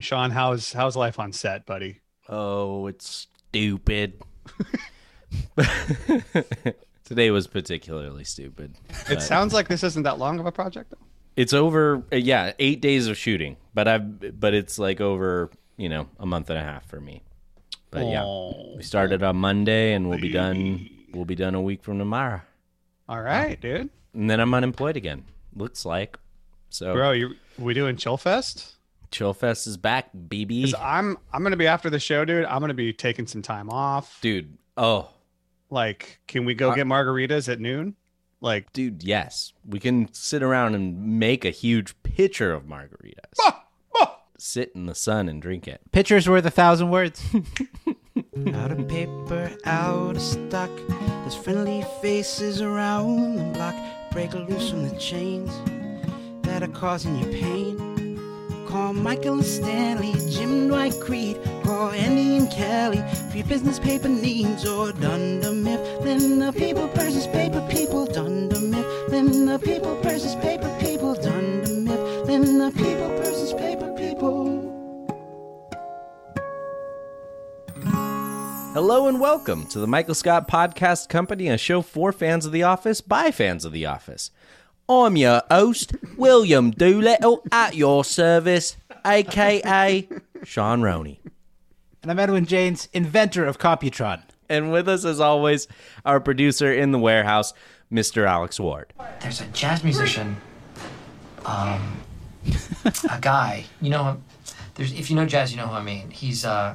Sean, how's how's life on set, buddy? Oh, it's stupid. Today was particularly stupid. It sounds like this isn't that long of a project. though. it's over. uh, Yeah, eight days of shooting, but I've but it's like over you know a month and a half for me. But yeah, we started on Monday and we'll be done. We'll be done a week from tomorrow, all right, dude. and then I'm unemployed again. Looks like. So Bro, you we doing Chill Fest? Chill Fest is back, BB. 'Cause I'm I'm gonna be after the show, dude. I'm gonna be taking some time off. Dude, oh, Like, can we go get margaritas at noon? Like, dude, yes, we can sit around and make a huge pitcher of margaritas. ah, ah. Sit in the sun and drink it. Picture's worth a thousand words. Out of paper, out of stock. There's friendly faces around the block. Break loose from the chains that are causing you pain. Call Michael and Stanley, Jim Dwight Creed. Call Andy and Kelly for your business paper needs. Or Dunder Mifflin, the people versus paper people. Dunder Mifflin, the people versus paper people. Dunder Mifflin, the people versus paper people. Hello and welcome to the Michael Scott Podcast Company, a show for fans of The Office by fans of The Office. I'm your host, William Doolittle, at your service, aka Sean Roney. and I'm Edwin James, inventor of Computron. And with us, as always, our producer in the warehouse, Mr. Alex Ward. there's a jazz musician, um, a guy. You know. There's if you know jazz, you know who I mean. He's uh,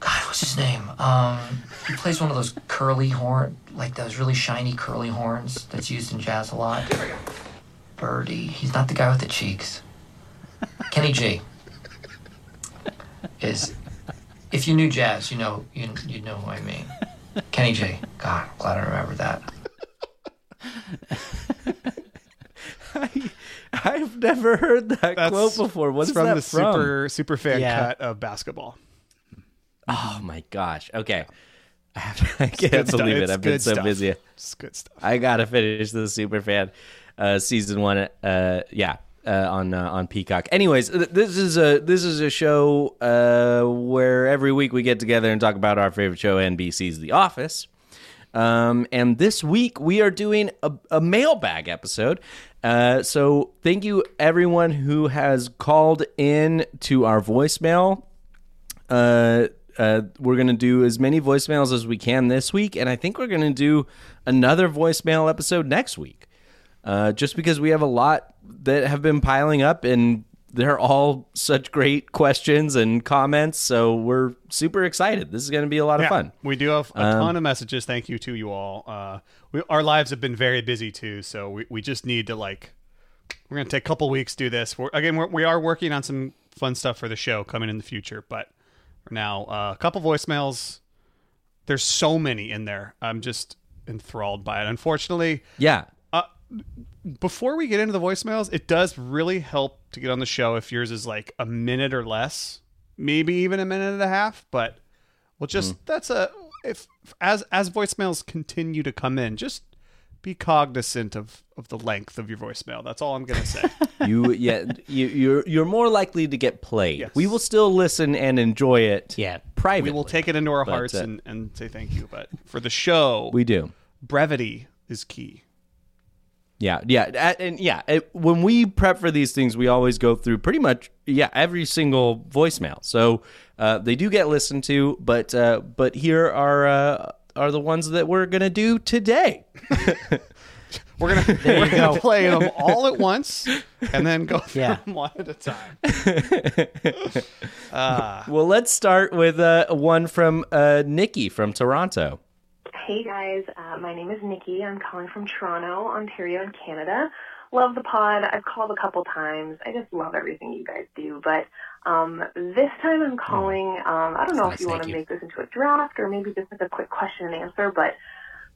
God, what's his name? Um, he plays one of those curly horn, like those really shiny curly horns that's used in jazz a lot. Birdie. He's not the guy with the cheeks. Kenny G. Is if you knew jazz, you know you you know who I mean. Kenny G. God, I'm glad I remember that. I've never heard that That's- quote before. What's it's from that the from? super super fan Yeah. cut of basketball. Oh my gosh. Okay. I, have to, I can't believe it. I've been so stuff. busy. It's good stuff. I gotta finish the Superfan uh, season one. Uh, yeah, uh, on uh, on Peacock. Anyways, th- this is a this is a show uh, where every week we get together and talk about our favorite show, NBC's The Office. Um, and this week we are doing a, a mailbag episode. Uh, so thank you everyone who has called in to our voicemail uh, uh, we're going to do as many voicemails as we can this week, and I think we're going to do another voicemail episode next week. Uh, just because we have a lot that have been piling up, and they're all such great questions and comments. So we're super excited. This is going to be a lot of Yeah, fun. We do have a Um, ton of messages. Thank you to you all. Uh, we, our lives have been very busy too, so we, we just need to like. We're gonna take a couple weeks to do this. We're, again, we're, we are working on some fun stuff for the show coming in the future, but now, uh, a couple voicemails. There's so many in there. I'm just enthralled by it. Unfortunately, Yeah. uh, before we get into the voicemails, it does really help to get on the show if yours is like a minute or less, maybe even a minute and a half. But well, just that's a if as as voicemails continue to come in, just be cognizant of of the length of your voicemail. That's all I'm gonna say. You yeah you you're you're more likely to get played. Yes. We will still listen and enjoy it. Yeah. privately. we will take it into our But, hearts uh, and and say thank you. But for the show, We do. brevity is key. Yeah, yeah, and yeah. It, when we prep for these things, we always go through pretty much yeah every single voicemail. So uh, they do get listened to, but uh, but here are uh, are the ones that we're gonna do today. We're gonna, we're gonna go. play them all at once and then go through Yeah. them one at a time. Well, let's start with uh, one from uh, Nikki from Toronto. Hey guys, uh, my name is Nikki. I'm calling from Toronto, Ontario, in Canada. Love the pod. I've called a couple times. I just love everything you guys do. But um, this time I'm calling. Um, I don't know if you want to make this into a draft or maybe just like a quick question and answer. But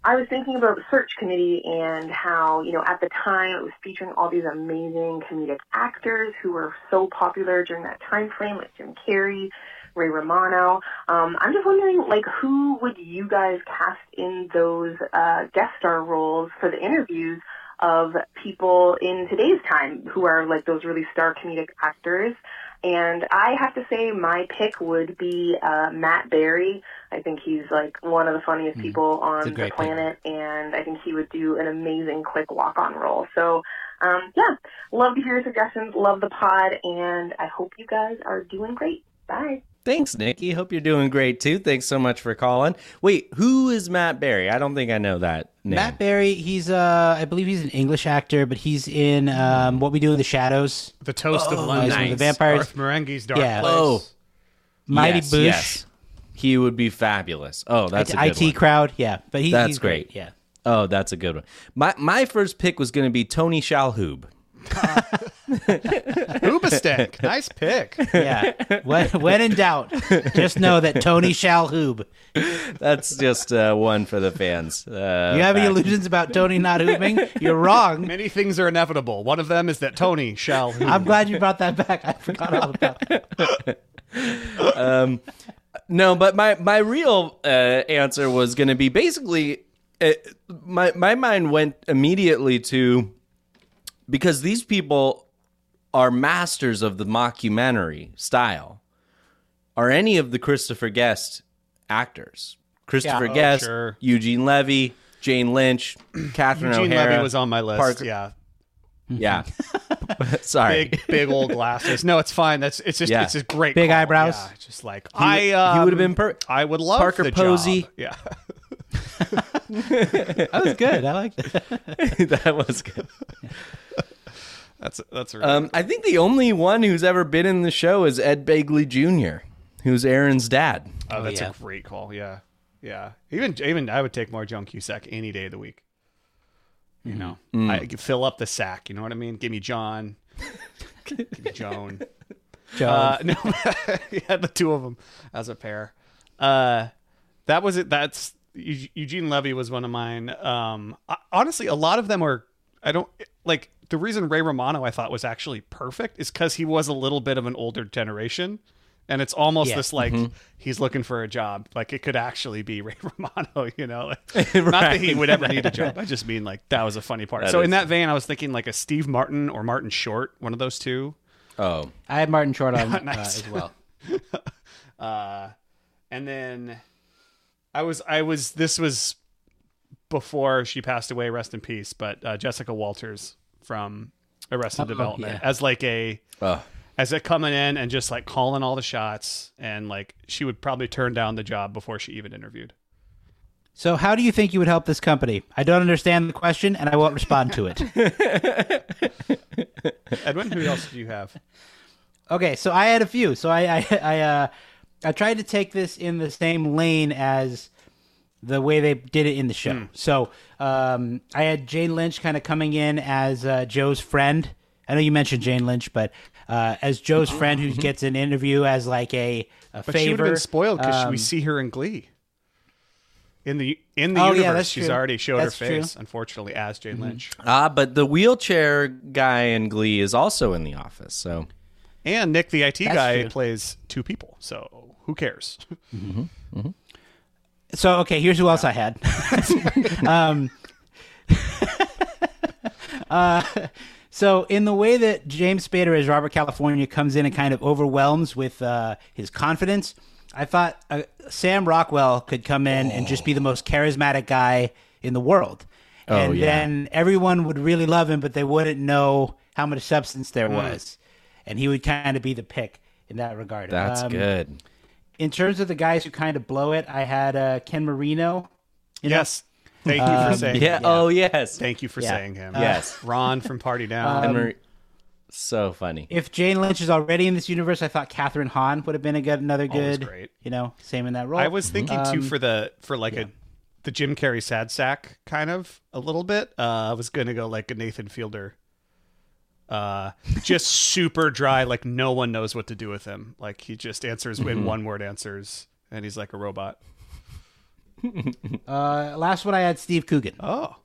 I was thinking about the search committee and how, you know, at the time it was featuring all these amazing comedic actors who were so popular during that time frame, like Jim Carrey, Ray Romano. Um, I'm just wondering, like, who would you guys cast in those uh, guest star roles for the interviews of people in today's time who are like those really star comedic actors? And I have to say, my pick would be uh, Matt Berry. I think he's like one of the funniest people on the great pick. planet, and I think he would do an amazing quick walk-on role. So, um, yeah, love to hear your suggestions. Love the pod, and I hope you guys are doing great. Bye. Thanks, Nikki. Hope you're doing great too. Thanks so much for calling. Wait, who is Matt Berry? I don't think I know that name. Matt Berry, he's uh I believe he's an English actor, but he's in um What We Do in the Shadows. The Toast of Oh, London. nice. The vampires- Garth Marenghi's Dark Yeah. Place. Oh. Mighty yes, Boosh. yes. He would be fabulous. Oh, that's a good IT one. crowd, yeah. But he, That's he's great. Yeah. Oh, that's a good one. My my first pick was going to be Tony Shalhoub. Hoobastank. nice pick. Yeah. when, when in doubt, just know that Tony Shalhoub. That's just uh, one for the fans. Uh, You have any illusions about Tony not hooping? You're wrong. Many things are inevitable. One of them is that Tony shall. hoop. I'm glad you brought that back. I forgot all about it. No, but my my real uh, answer was going to be basically uh, my my mind went immediately to because these people are masters of the mockumentary style. Are any of the Christopher Guest actors? Christopher Yeah. Oh, Guest, sure. Eugene Levy, Jane Lynch, Catherine Eugene O'Hara. Levy was on my list. Parker- Yeah. Yeah. Sorry. Big, big old glasses. No, it's fine. That's it's just Yeah. it's just great. Big call. eyebrows. Yeah, just like I. he Um, would have been per- I would love Parker the Posey. job. Yeah. That was good. I like that. that was good. That's that's really Um, I think the only one who's ever been in the show is Ed Begley Jr., who's Erin's dad. Oh, that's yeah. a great call. Yeah, yeah. Even even I would take more Joan Cusack any day of the week. You know, I could fill up the sack. You know what I mean? Give me John. Give me Joan. Joe. Uh, no, he had the two of them as a pair. Uh, that was it. That's Eugene Levy was one of mine. Um, I- honestly, a lot of them are. I don't like the reason Ray Romano I thought was actually perfect is because he was a little bit of an older generation, and it's almost Yeah. this like he's looking for a job. Like it could actually be Ray Romano. You know, like, not that he would ever need a job. I just mean like that was a funny part. That so is- in that vein, I was thinking like a Steve Martin or Martin Short, one of those two. Oh, I had Martin Short on uh, as well. uh, and then I was I was this was before she passed away, rest in peace. But uh, Jessica Walters from Arrested Development yeah. as like a oh. as a coming in and just like calling all the shots, and like she would probably turn down the job before she even interviewed. So, how do you think you would help this company? I don't understand the question, and I won't respond to it. Edwin, who else do you have? Okay, so I had a few. So I I I, uh, I tried to take this in the same lane as the way they did it in the show. So um, I had Jane Lynch kind of coming in as uh, Joe's friend. I know you mentioned Jane Lynch, but uh, as Joe's friend who gets an interview as like a, a But favor. she would have been spoiled because we Um, see her in Glee. In the in the Oh, yeah, universe, that's she's true. already showed That's her true. face, unfortunately, as Jane Lynch. Ah, but the wheelchair guy in Glee is also in the office. So And Nick, the IT That's guy, true. plays two people. So who cares? So okay, here's who else I had. um, uh, so in the way that James Spader as Robert California comes in and kind of overwhelms with uh, his confidence, I thought uh, Sam Rockwell could come in and just be the most charismatic guy in the world, and yeah. then everyone would really love him, but they wouldn't know how much substance there was, and he would kind of be the pick in that regard. that's Um, good. In terms of the guys who kind of blow it, I had uh, Ken Marino. You know? yes. Thank you for saying. Yeah. him. Oh yes. Thank you for Yeah. saying him. Yes. Ron from Party Down. And Marie- so funny. If Jane Lynch is already in this universe, I thought Kathryn Hahn would have been a good, another Always good, great. you know, same in that role. I was thinking too Um, for the for like a the Jim Carrey sad sack kind of a little bit. Uh, I was gonna go like a Nathan Fielder. Uh, just super dry, like no one knows what to do with him. Like he just answers Mm-hmm. in one word answers, and he's like a robot. Uh, last one I had Steve Coogan. Oh,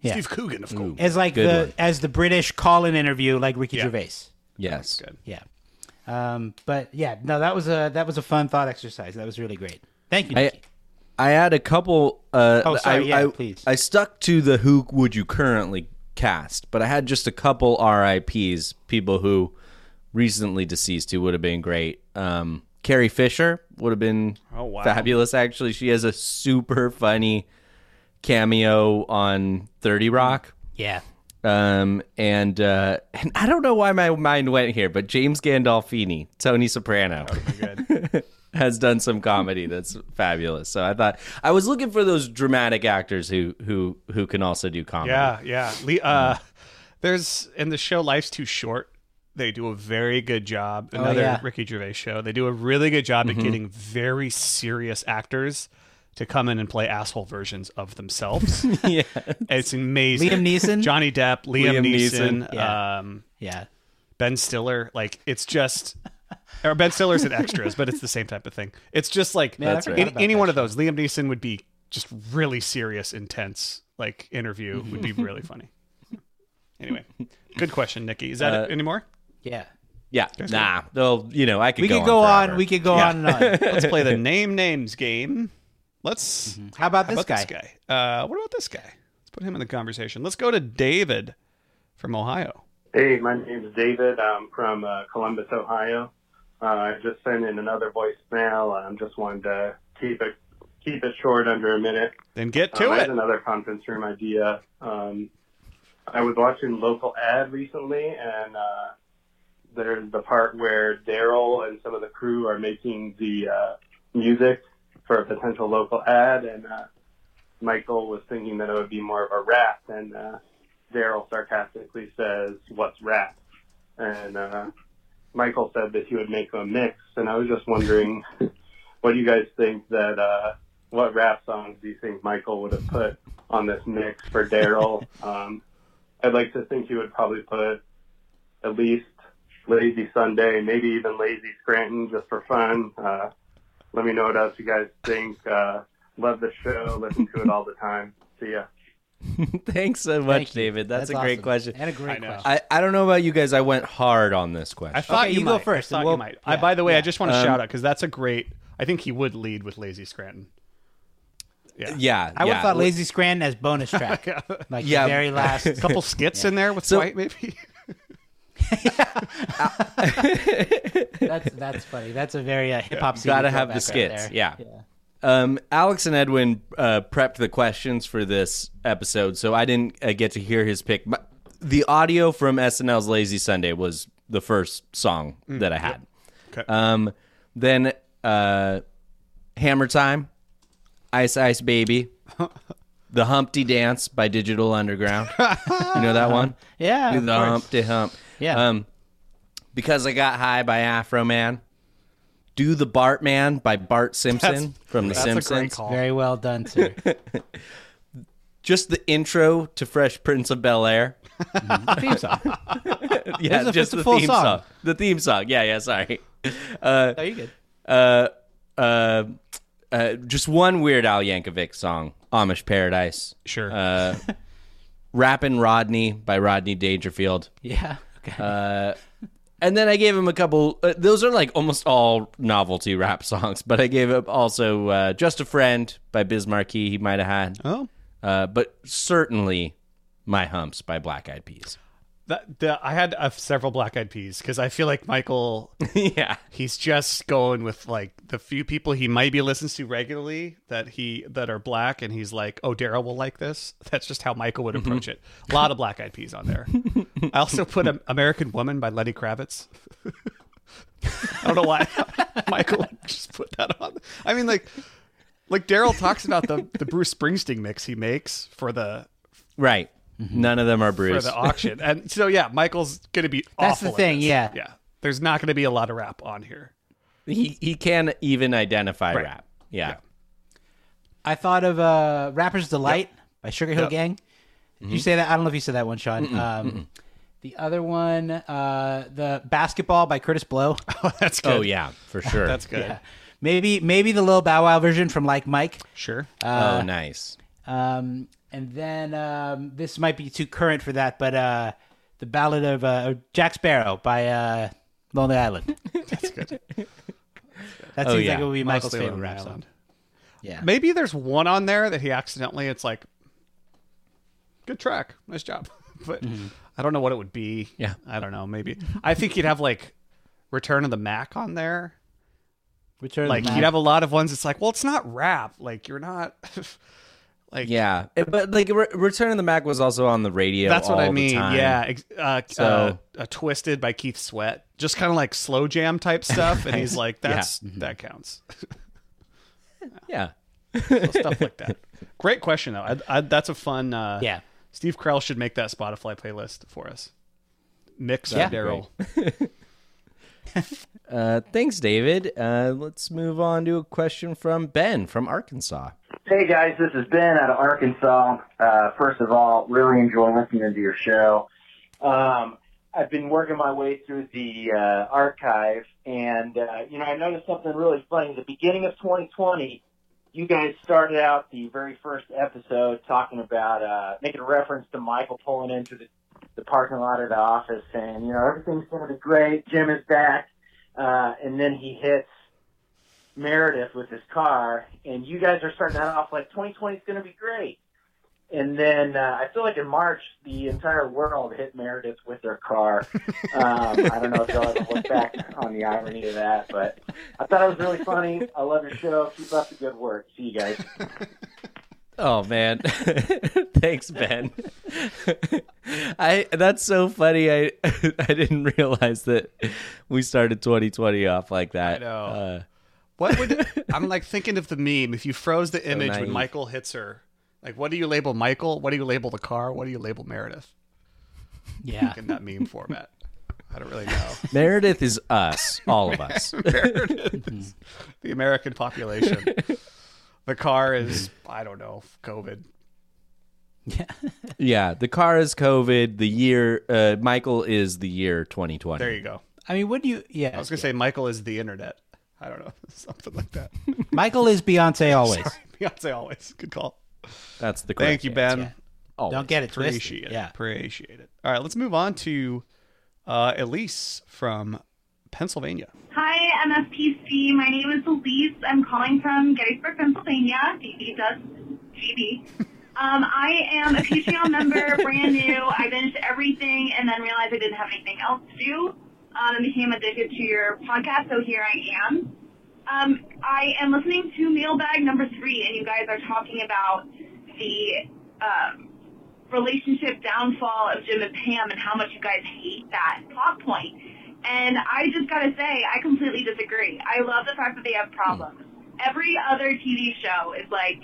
Yeah. Steve Coogan, of course. as like Good the one. as the British call-in interview, like Ricky Yeah. Gervais. Yes. Good. Yeah. Um, but yeah, no, that was a that was a fun thought exercise. That was really great. Thank you. I I had a couple. Uh, Oh, sorry, I, yeah, I, please. I stuck to the who would you currently cast, but I had just a couple RIPS, people who recently deceased who would have been great. Um, Carrie Fisher would have been Oh, wow. fabulous. Actually, she has a super funny cameo on Thirty Rock. yeah. Um, and uh, and I don't know why my mind went here, but James Gandolfini, Tony Soprano, Good. has done some comedy that's fabulous. So I thought I was looking for those dramatic actors who who who can also do comedy. Yeah, yeah. Le- uh, there's in the show Life's Too Short. They do a very good job. Another yeah. Ricky Gervais show. They do a really good job Mm-hmm. at getting very serious actors to come in and play asshole versions of themselves. yeah. it's amazing. Liam Neeson? Johnny Depp, Liam, Liam Neeson, Neeson, yeah. um, Yeah. Ben Stiller. Like it's just. Or Ben Stiller's in extras, but it's the same type of thing. It's just like Man, I any, about any one of those. Liam Neeson would be just really serious, intense, like interview would be really funny. Anyway, good question, Nikki. Is that Uh, it? Any more? Yeah. Yeah. Nah. Though you know, I could We go could go on. forever. We could go on and on. Let's play the name names game. Let's. How about How this about guy? this guy? Uh, what about this guy? Let's put him in the conversation. Let's go to David from Ohio. Hey, my name's David. I'm from uh, Columbus, Ohio. Uh, I just sent in another voicemail. I um, just wanted to keep it keep it short, under a minute. Then get to um, I it. had another conference room idea. Um, I was watching local ad recently, and uh, there's the part where Darryl and some of the crew are making the uh, music for a potential local ad, and uh, Michael was thinking that it would be more of a rap, and uh, Darryl sarcastically says, "What's rap?" And uh, Michael said that he would make a mix, and I was just wondering, what do you guys think that? Uh, what rap songs do you think Michael would have put on this mix for Darryl? um, I'd like to think he would probably put at least Lazy Sunday, maybe even Lazy Scranton, just for fun. Uh, let me know what else you guys think. Uh, love the show. Listen to it all the time. See ya. Thanks so much, Thank. David. That's, a great awesome. question. And a great I question. I, I don't know about you guys. I went hard on this question. I thought Okay, you, you go first, I thought we'll- you might. I, by the way, I just want to Um, shout out because that's a great. I think he would lead with Lazy Scranton. Yeah. yeah, I would yeah. have thought Lazy Scranton as bonus track. Like Yeah. the very last. Couple skits in there with So- Dwight, maybe. that's that's funny. That's a very uh, hip hop. Gotta have the skits. Yeah. Um, Alex and Edwin uh, prepped the questions for this episode, so I didn't uh, get to hear his pick. But the audio from SNL's Lazy Sunday was the first song that I had. Okay. Um, then uh, Hammer Time, Ice Ice Baby, The Humpty Dance by Digital Underground. you know that one? Yeah, the. Humpty Hump. Yeah. Um, because I got high by Afroman. Do the Bartman by Bart Simpson That's- from The That's a great Simpsons. call. Very well done, sir. Just the intro to Fresh Prince of Bel Air. Theme song. yeah, a- just the full theme song. song. The theme song. Yeah, yeah. Sorry. Uh, Are you good? uh, uh, uh, just one Weird Al Yankovic song, Amish Paradise. Sure. Uh, Rappin' Rodney by Rodney Dangerfield. Yeah. Okay. Uh, and then I gave him a couple. Uh, those are like almost all novelty rap songs, but I gave him also uh, "Just a Friend" by Biz Markie. He might have had, oh, uh, but certainly "My Humps" by Black Eyed Peas. That, the, I had uh, several Black Eyed Peas because I feel like Michael. yeah, he's just going with like the few people he might be listens to regularly that he that are black, and he's like, "Oh, Darryl will like this." That's just how Michael would approach it. A lot of Black Eyed Peas on there. I also put um, "American Woman" by Lenny Kravitz. I don't know why Michael just put that on. I mean, like like Darryl talks about the the Bruce Springsteen mix he makes for the Right. None of them are for Bruce. the auction, and so yeah, Michael's gonna be. That's the awful at thing, this. yeah. yeah. There's not gonna be a lot of rap on here. he he can't even identify Right. rap. Yeah. I thought of uh, "Rapper's Delight" by Sugarhill Yep. Gang. Did you say that? I don't know if you said that one, Sean. um, The other one, uh, the "Basketball" by Kurtis Blow. Oh, that's good. Oh yeah, for sure. that's good. Yeah. Maybe maybe the Lil Bow Wow version from Like Mike. Sure. oh nice. Um, and then um, this might be too current for that, but uh, the Ballad of uh, Jack Sparrow by uh, Lonely Island. That's good. That Oh, seems yeah. like it would be Michael's Mostly favorite Lonely rap song. Yeah. Maybe there's one on there that he accidentally. It's like, good track, nice job, but I don't know what it would be. Yeah. I don't know. Maybe I think he'd have like Return of the Mack on there. Return of Like the he'd have a lot of ones. It's like, well, it's not rap. Like you're not. like Yeah, It- but like Re- Return of the Mack was also on the radio. That's what all I mean. Yeah. Uh, So- uh, uh, Twisted by Keith Sweat. Just kind of like slow jam type stuff. And he's like, Yeah. that's that counts. yeah. So stuff like that. Great question though. I, I, that's a fun. Uh, Yeah. Steve Carell should make that Spotify playlist for us. Mix Yeah. with Darryl. Uh, thanks, David. Uh, let's move on to a question from Ben from Arkansas. Hey guys, this is Ben out of Arkansas. Uh, first of all, really enjoy listening to your show. Um, I've been working my way through the uh, archive, and uh, you know, I noticed something really funny. The beginning of 2020, you guys started out the very first episode talking about uh, making a reference to Michael pulling into the, the parking lot of the office, saying, you know, everything's going to be great. Jim is back, uh, and then he hits Meredith with his car, and you guys are starting that off like 2020 is going to be great. And then uh, I feel like in March, the entire world hit Meredith with their car. Um, I don't know if y'all ever look back on the irony of that, but I thought it was really funny. I love your show. Keep up the good work. See you guys. Oh man, thanks, Ben. I that's so funny. I I didn't realize that we started 2020 off like that. I know. Uh, What would I'm like thinking of the meme? If you froze the image when. Michael hits her, like what do you label Michael? What do you label the car? What do you label Meredith? Yeah. In that meme format, I don't really know. Meredith is us, all of us. Meredith is the American population. The car is I don't know COVID. yeah, yeah. the car is COVID. The year uh, Michael is the year 2020. There you go. I mean, would you? Yeah. I was gonna say Michael is the internet. I don't know something like that. Michael is Beyonce always. Beyonce always good call. That's the Thank you, Ben. answer. Always. Don't get it twisted. Appreciate it. Yeah. Appreciate it. All right, let's move on to uh, Elise from Pennsylvania. Hi, MFPC. My name is Elise. I'm calling from Gettysburg, Pennsylvania. DB does GB. Um, I am a Patreon member, brand new. I binged everything and then realized I didn't have anything else to do um, and became addicted to your podcast, so here I am. Um, I am listening to Mailbag number three, and you guys are talking about the um, relationship downfall of Jim and Pam and how much you guys hate that plot point. And I just gotta say, I completely disagree. I love the fact that they have problems. Every other TV show is like,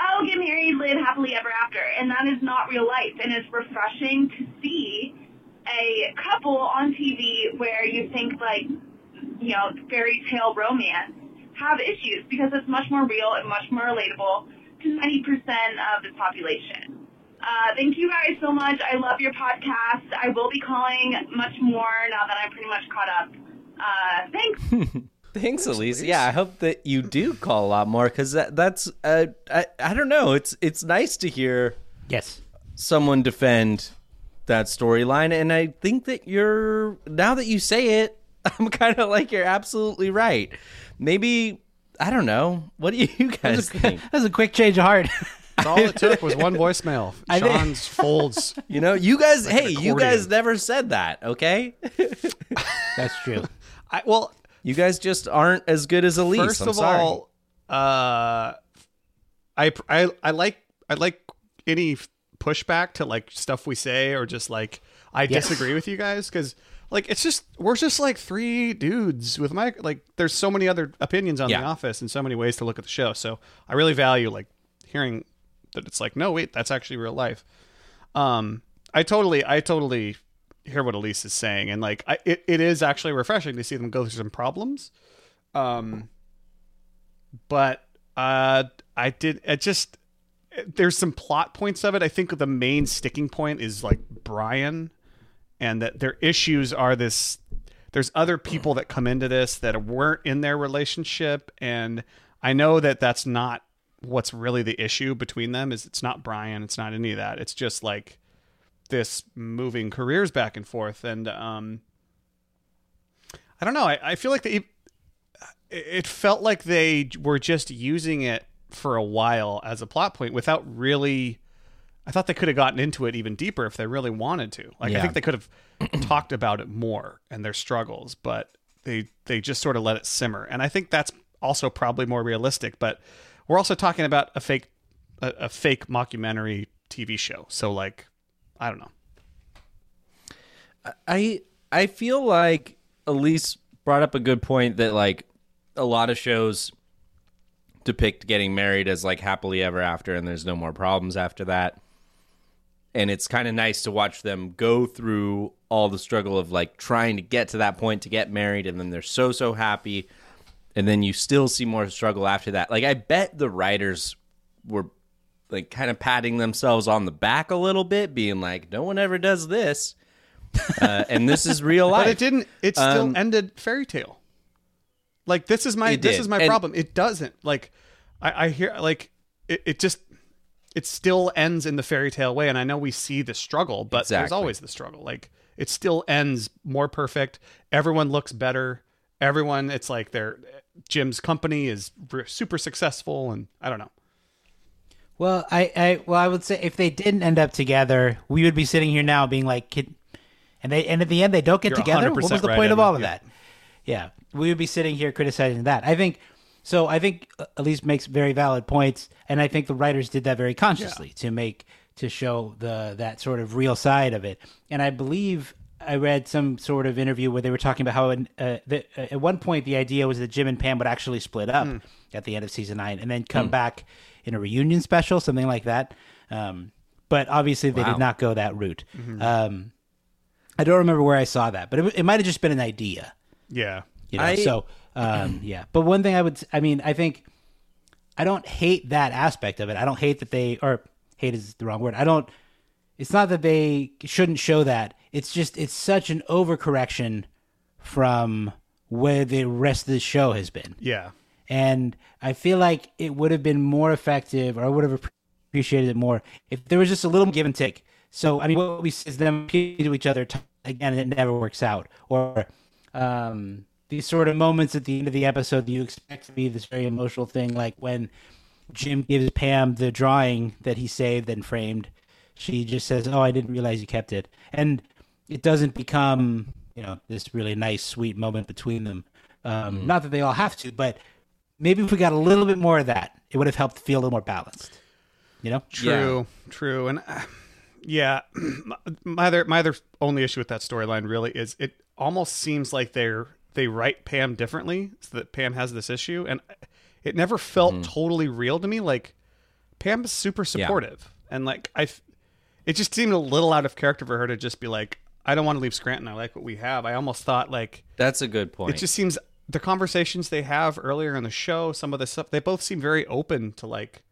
oh, get married, live happily ever after. And that is not real life. And it's refreshing to see a couple on TV where you think like, you know, fairy tale romance have issues because it's much more real and much more relatable to 90% of the population. Uh, thank you guys so much. I love your podcast. I will be calling much more now that I'm pretty much caught up. Uh, thanks. Thanks, Elise. Yeah, I hope that you do call a lot more because that, that's uh, I I don't know. It's it's nice to hear Yes. someone defend that storyline, and I think that you're now that you say it, I'm kind of like you're absolutely right. Maybe I don't know. What do you guys think? That was a quick change of heart. That's all it took was one voicemail. I think- Sean's folds. You know, you guys. Like hey, you guys accordion. never said that. Okay, That's true. I, well, you guys just aren't as good as Elise. first I'm of sorry. all, uh, I, I I like I like any pushback to like stuff we say or just like I Yes. disagree with you guys because like it's just we're just like three dudes with my like there's so many other opinions on Yeah. the office and so many ways to look at the show so i really value like hearing that it's like no wait that's actually real life. Um i totally i totally hear what elise is saying. And like I, it, it is actually refreshing to see them go through some problems. Um but uh i did it just there's some plot points of it. I think the main sticking point is like brian and that their issues are this there's other people that come into this that weren't in their relationship. And i know that that's not what's really the issue between them is it's not brian it's not any of that it's just like this moving careers back and forth and um i don't know i, I feel like they it felt like they were just using it for a while as a plot point without really I thought they could have gotten into it even deeper if they really wanted to. Like I think they could have talked about it more and their struggles, but they they just sort of let it simmer. And I think that's also probably more realistic, but we're also talking about a fake a, a fake mockumentary TV show. So like I don't know. I I feel like Elise brought up a good point that like a lot of shows depict getting married as like happily ever after and there's no more problems after that. And it's kind of nice to watch them go through all the struggle of like trying to get to that point to get married and then they're so so happy and then you still see more struggle after that. Like I bet the writers were like kind of patting themselves on the back a little bit being like no one ever does this. Uh, and this is real life. But it didn't it still Um, ended fairy tale. Like this is my this did. is my And- problem. It doesn't. Like I, I hear like it, it just it still ends in the fairy tale way and I know we see the struggle, but there's always the struggle. Like it still ends more perfect. Everyone looks better. Everyone it's like their Jim's company is super successful and I don't know. Well, I, I well, I would say if they didn't end up together, we would be sitting here now being like, kid, and they and at the end they don't get You're together. What was the right, point of all of Yeah. that? Yeah, we would be sitting here criticizing that. I think so. I think uh, Elise makes very valid points, and I think the writers did that very consciously to make to show the that sort of real side of it. And I believe I read some sort of interview where they were talking about how uh, the, uh, at one point the idea was that Jim and Pam would actually split up Hmm. at the end of season nine and then come back in a reunion special, something like that. Um, but obviously they Wow. did not go that route. Mm-hmm. Um, I don't remember where I saw that, but it, it might have just been an idea. Yeah. You know, I- so um, yeah. But one thing I would, I mean, I think I don't hate that aspect of it. I don't hate that they, or hate is the wrong word. I don't. It's not that they shouldn't show that. It's just it's such an overcorrection from where the rest of the show has been. Yeah. And I feel like it would have been more effective, or I would have appreciated it more if there was just a little give and take. So, I mean, what we see is them to each other again, and it never works out. Or um, these sort of moments at the end of the episode that you expect to be this very emotional thing, like when Jim gives Pam the drawing that he saved and framed. She just says, "Oh, I didn't realize you kept it," and it doesn't become, you know, this really nice, sweet moment between them. Um, Not that they all have to, but maybe if we got a little bit more of that, it would have helped feel a little more balanced. You know? True, true, and uh, yeah, my- my other my other only issue with that storyline really is it almost seems like they're they write Pam differently so that Pam has this issue, and it never felt totally real to me. Like Pam is super supportive, and like I, f- it just seemed a little out of character for her to just be like, I don't want to leave Scranton. I like what we have. I almost thought like That's a good point. it just seems the conversations they have earlier in the show, some of the stuff they both seem very open to like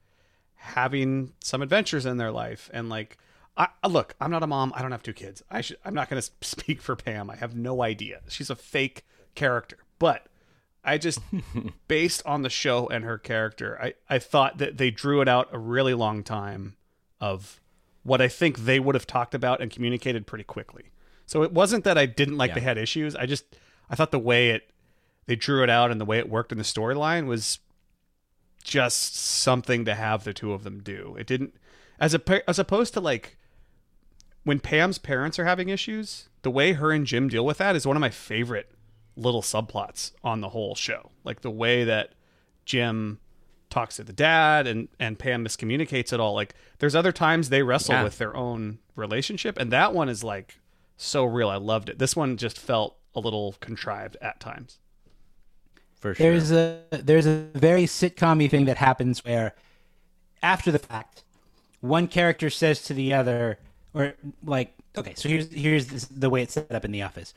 having some adventures in their life and like I look, I'm not a mom. I don't have two kids. I should I'm not going to speak for Pam. I have no idea. She's a fake character. But I just based on the show and her character, I I thought that they drew it out a really long time of what I think they would have talked about and communicated pretty quickly. So it wasn't that I didn't like Yeah. they had issues. I just I thought the way it they drew it out and the way it worked in the storyline was just something to have the two of them do. It didn't as a as opposed to like when Pam's parents are having issues, the way her and Jim deal with that is one of my favorite little subplots on the whole show. Like the way that Jim talks to the dad and and Pam miscommunicates it all. Like there's other times they wrestle Yeah. with their own relationship and that one is like so real. I loved it. This one just felt a little contrived at times. For sure. There's a there's a very sitcom thing that happens where after the fact, one character says to the other, or like, okay, so here's here's this, the way it's set up in the office.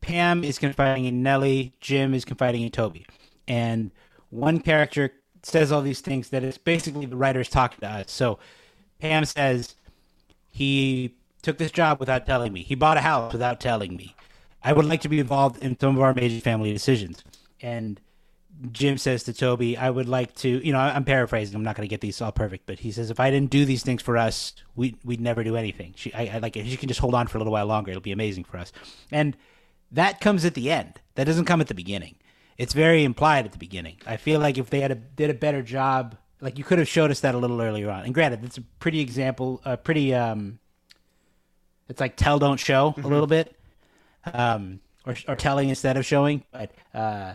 Pam is confiding in Nellie, Jim is confiding in Toby, and one character says all these things that it's basically the writers talking to us. So Pam says he took this job without telling me. He bought a house without telling me. I would like to be involved in some of our major family decisions. And Jim says to Toby, I would like to, you know, I'm paraphrasing. I'm not going to get these all perfect, but he says, if I didn't do these things for us, we, we'd never do anything. She, I, I like it. She can just hold on for a little while longer. It'll be amazing for us. And that comes at the end. That doesn't come at the beginning. It's very implied at the beginning. I feel like if they had a, did a better job, like you could have showed us that a little earlier on. And granted, it's a pretty example, a pretty, um, it's like tell don't show a little bit, um, or or telling instead of showing. But uh,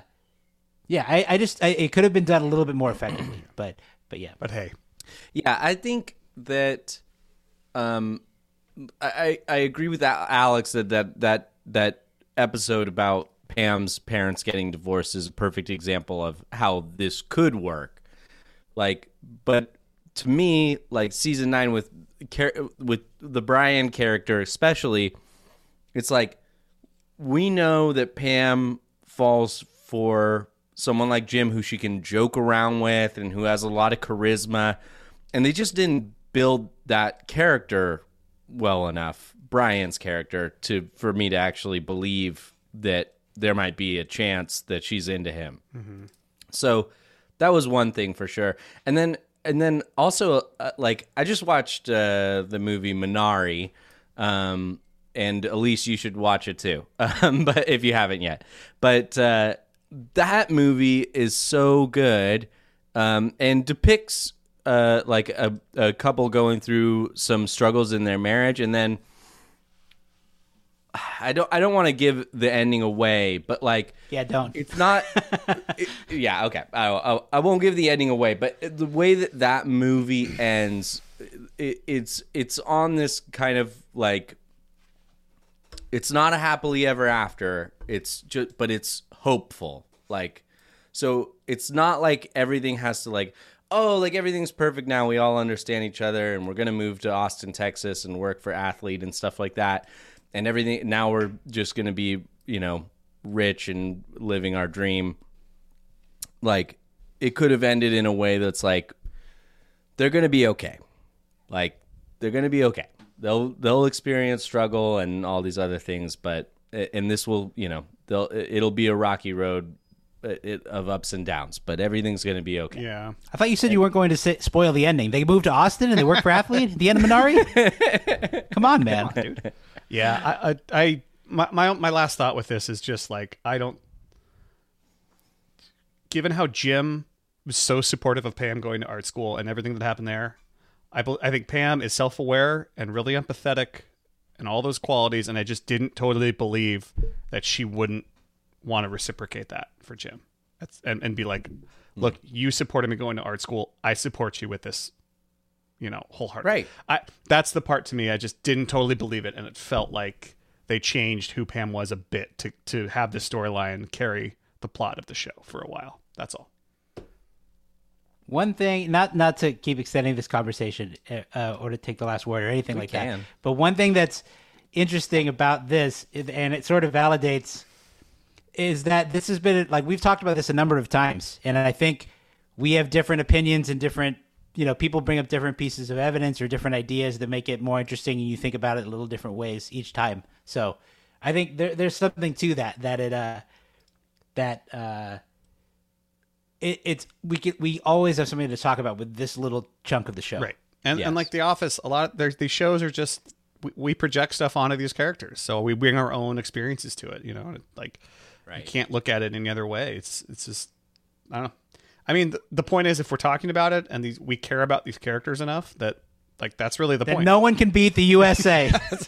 yeah, I, I just I, it could have been done a little bit more effectively. But but yeah, But hey, Yeah, I think that um I I agree with that Alex that that that that episode about Pam's parents getting divorced is a perfect example of how this could work. Like but to me, like season 9 with with the Brian character especially, it's like we know that Pam falls for someone like Jim who she can joke around with and who has a lot of charisma. And they just didn't build that character well enough, Brian's character, to for me to actually believe that there might be a chance that she's into him. So that was one thing for sure. And then and then also uh, like I just watched uh, the movie Minari um and Elise you should watch it too. Um but if you haven't yet. But uh that movie is so good um and depicts uh like a a couple going through some struggles in their marriage and then I don't I don't want to give the ending away, but like yeah, don't. it's not. it- yeah, okay. I, I, I won't give the ending away, but the way that that movie ends, it, it's it's on this kind of like. It's not a happily ever after. It's just, but it's hopeful. Like, so it's not like everything has to like. Oh, like everything's perfect now. We all understand each other, and we're gonna move to Austin, Texas, and work for Athlead and stuff like that. And everything now we're just gonna be, you know, rich and living our dream like it could have ended in a way that's like they're going to be okay like they're going to be okay they'll they'll experience struggle and all these other things but and this will you know they'll it'll be a rocky road uh, it, of ups and downs but everything's going to be okay yeah. I thought you said you weren't going to say, spoil the ending. They moved to Austin and they work for Athlead. The end of Minari. Come on, man. Yeah, I, I, I my, my my last thought with this is just like I don't. Given how Jim was so supportive of Pam going to art school and everything that happened there, I I think Pam is self aware and really empathetic, and all those qualities, and I just didn't totally believe that she wouldn't want to reciprocate that for Jim, That's, and and be like, look, you supported me going to art school, I support you with this you know, wholeheartedly. Right. I that's the part to me I just didn't totally believe it, and it felt like they changed who Pam was a bit to to have the storyline carry the plot of the show for a while. That's all. One thing, not not to keep extending this conversation uh, or to take the last word or anything We like can. that, but one thing that's interesting about this, and it sort of validates, is that this has been like we've talked about this a number of times, and I think we have different opinions and different, you know, people bring up different pieces of evidence or different ideas that make it more interesting, and you think about it a little different ways each time. So I think there, there's something to that that it uh that uh it, it's we get we always have something to talk about with this little chunk of the show. Right. And Yes. and like The Office, a lot there's these shows are just we, we project stuff onto these characters, so we bring our own experiences to it. You know, like you can't look at it any other way. It's it's just I don't know. I mean, the, the point is, if we're talking about it and these we care about these characters enough that like that's really the That point. no one can beat the USA. Wait,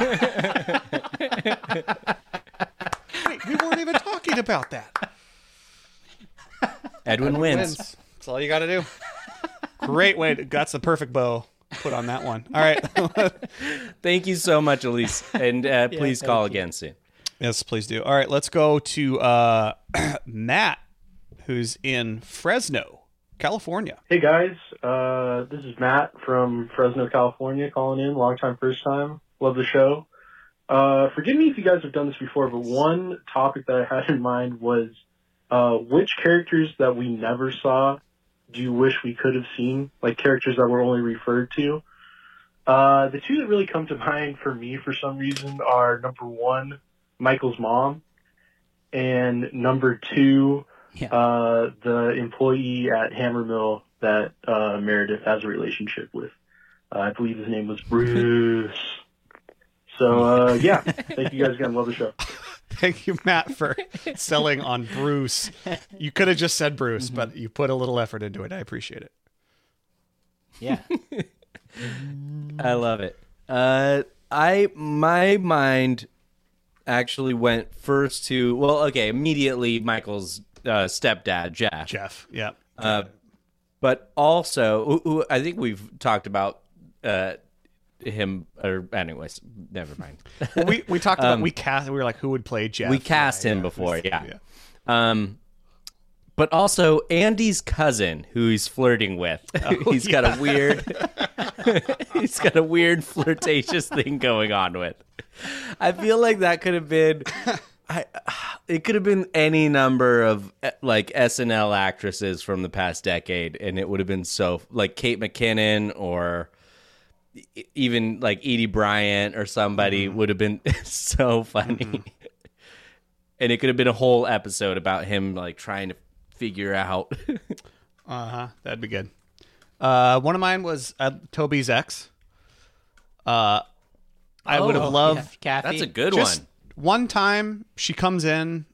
we weren't even talking about that. edwin wins wins. That's all you got to do. Great way. To, that's the perfect bow put on that one. All right. Thank you so much, Elise, and uh, please call again soon. yes, please do. All right, let's go to uh, Matt, who's in Fresno, California. Hey guys, uh, this is Matt from Fresno, California, calling in. Long time, first time. Love the show. Uh, forgive me if you guys have done this before, but one topic that I had in mind was uh, which characters that we never saw do you wish we could have seen? Like characters that were only referred to. Uh, the two that really come to mind for me for some reason are number one, Michael's mom, and number two, uh, the employee at Hammermill that uh, Meredith has a relationship with. Uh, I believe his name was Bruce. So uh, yeah, thank you guys again. Love the show. Thank you, Matt, for selling on Bruce. You could have just said Bruce, Mm-hmm. but you put a little effort into it. I appreciate it. Yeah. I love it. Uh, I my mind actually went first to well, okay, immediately Michael's uh, stepdad, Jeff. Jeff, yeah. Uh, but also, who- who- I think we've talked about uh, him. Or anyways, never mind. Well, we we talked about Um, we cast. We were like, who would play Jeff? We cast him before, yeah. yeah. Um, but also Andy's cousin, who he's flirting with. Oh, he's got a weird, he's got a weird flirtatious thing going on with. I feel like that could have been, I, it could have been any number of eh, like SNL actresses from the past decade, and it would have been so like Kate McKinnon or even like Aidy Bryant or somebody Mm-hmm. would have been so funny. and it could have been a whole episode about him like trying to figure out. Uh huh. That'd be good. Uh, one of mine was uh, Toby's ex. Uh, I would Oh, have loved. yeah, Kathy. That's a good just one. One time she comes in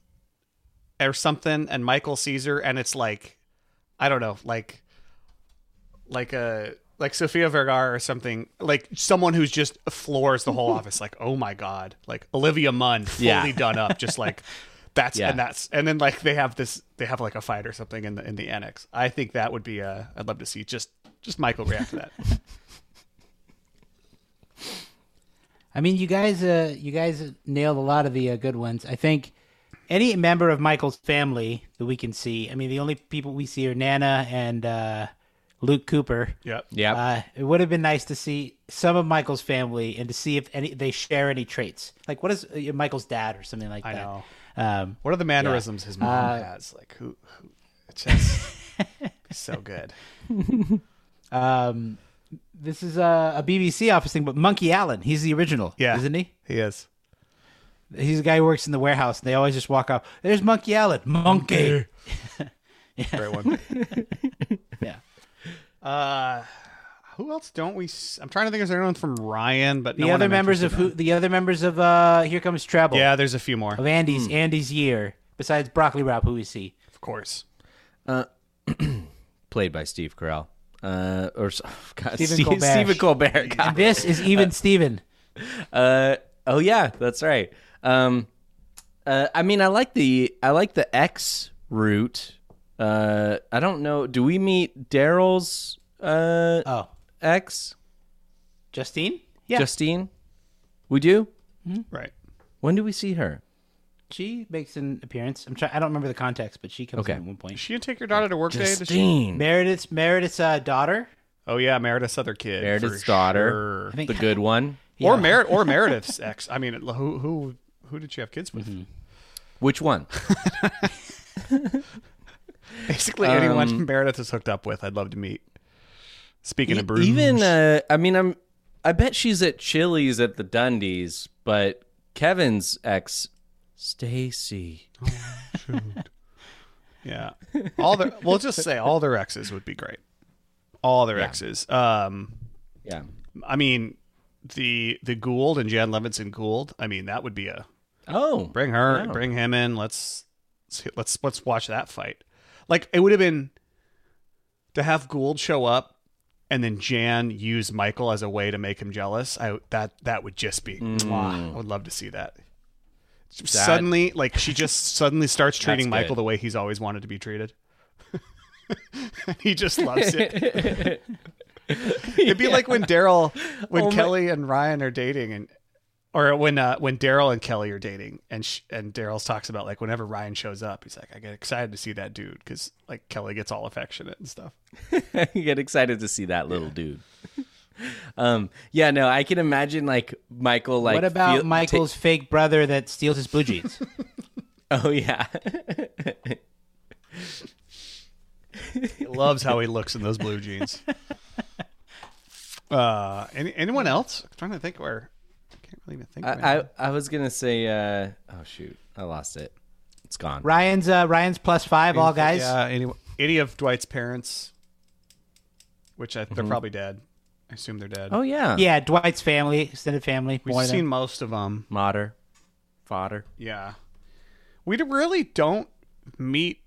or something, and Michael sees her, and it's like, I don't know, like, like a like Sofia Vergara or something, like someone who's just floors the whole office, like, oh my god, like Olivia Munn, fully Yeah. done up, just like that's Yeah. and that's and then like they have this, they have like a fight or something in the in the annex. I think that would be uh, I'd love to see just just Michael react to that. I mean, you guys, uh, you guys nailed a lot of the uh, good ones. I think any member of Michael's family that we can see. I mean, the only people we see are Nana and uh, Luke Cooper. Yep. Yep. Uh, it would have been nice to see some of Michael's family and to see if any they share any traits. Like, what is uh, Michael's dad or something like I that? know. Um, What are the mannerisms his mom Uh, has? Like who? who it's just so good. um, this is a, a BBC office thing, but Monkey Allen, he's the original, Yeah. isn't he? He is. He's the guy who works in the warehouse, and they always just walk out. There's Monkey Allen, Monkey. Great one. Yeah. Uh, who else don't we? s- I'm trying to think. Is there anyone from Ryan? But The no one other I'm members of interested who? The other members of uh, Here Comes Treble. Yeah, there's a few more. Of Andy's Andy's year, besides Broccoli Rob, who we see. Of course. Played by Steve Carell. Uh, or s- God, Stephen Steve- Colbert. Stephen Colbert. God. And this is even Steven. Uh, oh yeah, that's right. Um, uh, I mean, I like the I like the X route. Uh, I don't know. Do we meet Darryl's uh Oh, ex Justine. Yeah, Justine? We do. Right. When do we see her? She makes an appearance. I'm trying. I don't remember the context, but she comes Okay. in at one point. Is she gonna take your daughter to work today? Does she? Justine. Meredith's Meredith's uh, daughter. Oh yeah, Meredith's other kid. Meredith's for daughter. sure. I think The good one. Or Yeah. Meredith or Meredith's ex. I mean, who who who did she have kids with? Mm-hmm. Which one? Basically, anyone Um, Meredith is hooked up with, I'd love to meet. Speaking E- of Bruce, Even uh, I mean, I'm. I bet she's at Chili's at the Dundies, but Kevin's ex, Stacy. yeah, all their we'll just say all their exes would be great. All their Yeah. exes. Um, Yeah. I mean, the the Gould and Jan Levinson Gould. I mean, that would be a Oh, bring her, bring him in. Let's let's let's watch that fight. Like it would have been to have Gould show up and then Jan use Michael as a way to make him jealous. I that that would just be. mwah. I would love to see that. Suddenly, like she just suddenly starts treating good. Michael the way he's always wanted to be treated. he just loves it. It'd be like when Darryl, when Oh my- Kelly and Ryan are dating, and or when uh, when Darryl and Kelly are dating, and sh- and Darryl talks about like whenever Ryan shows up, he's like, I get excited to see that dude because like Kelly gets all affectionate and stuff. you get excited to see that little dude. Um, yeah, no, I can imagine like Michael. Like, what about feel- Michael's fake brother that steals his blue jeans? oh yeah, He loves how he looks in those blue jeans. Uh, any, anyone else? I'm trying to think where. I can't really even think. I, I. I was gonna say. Uh, oh shoot, I lost it. It's gone. Ryan's uh, Ryan's plus five, all guys. Yeah, any any of Dwight's parents, which I, they're Mhm. probably dead. I assume they're dead. Oh yeah, Yeah, Dwight's family, extended family. We've more than- seen most of them. Mater, fodder. Yeah, we d- really don't meet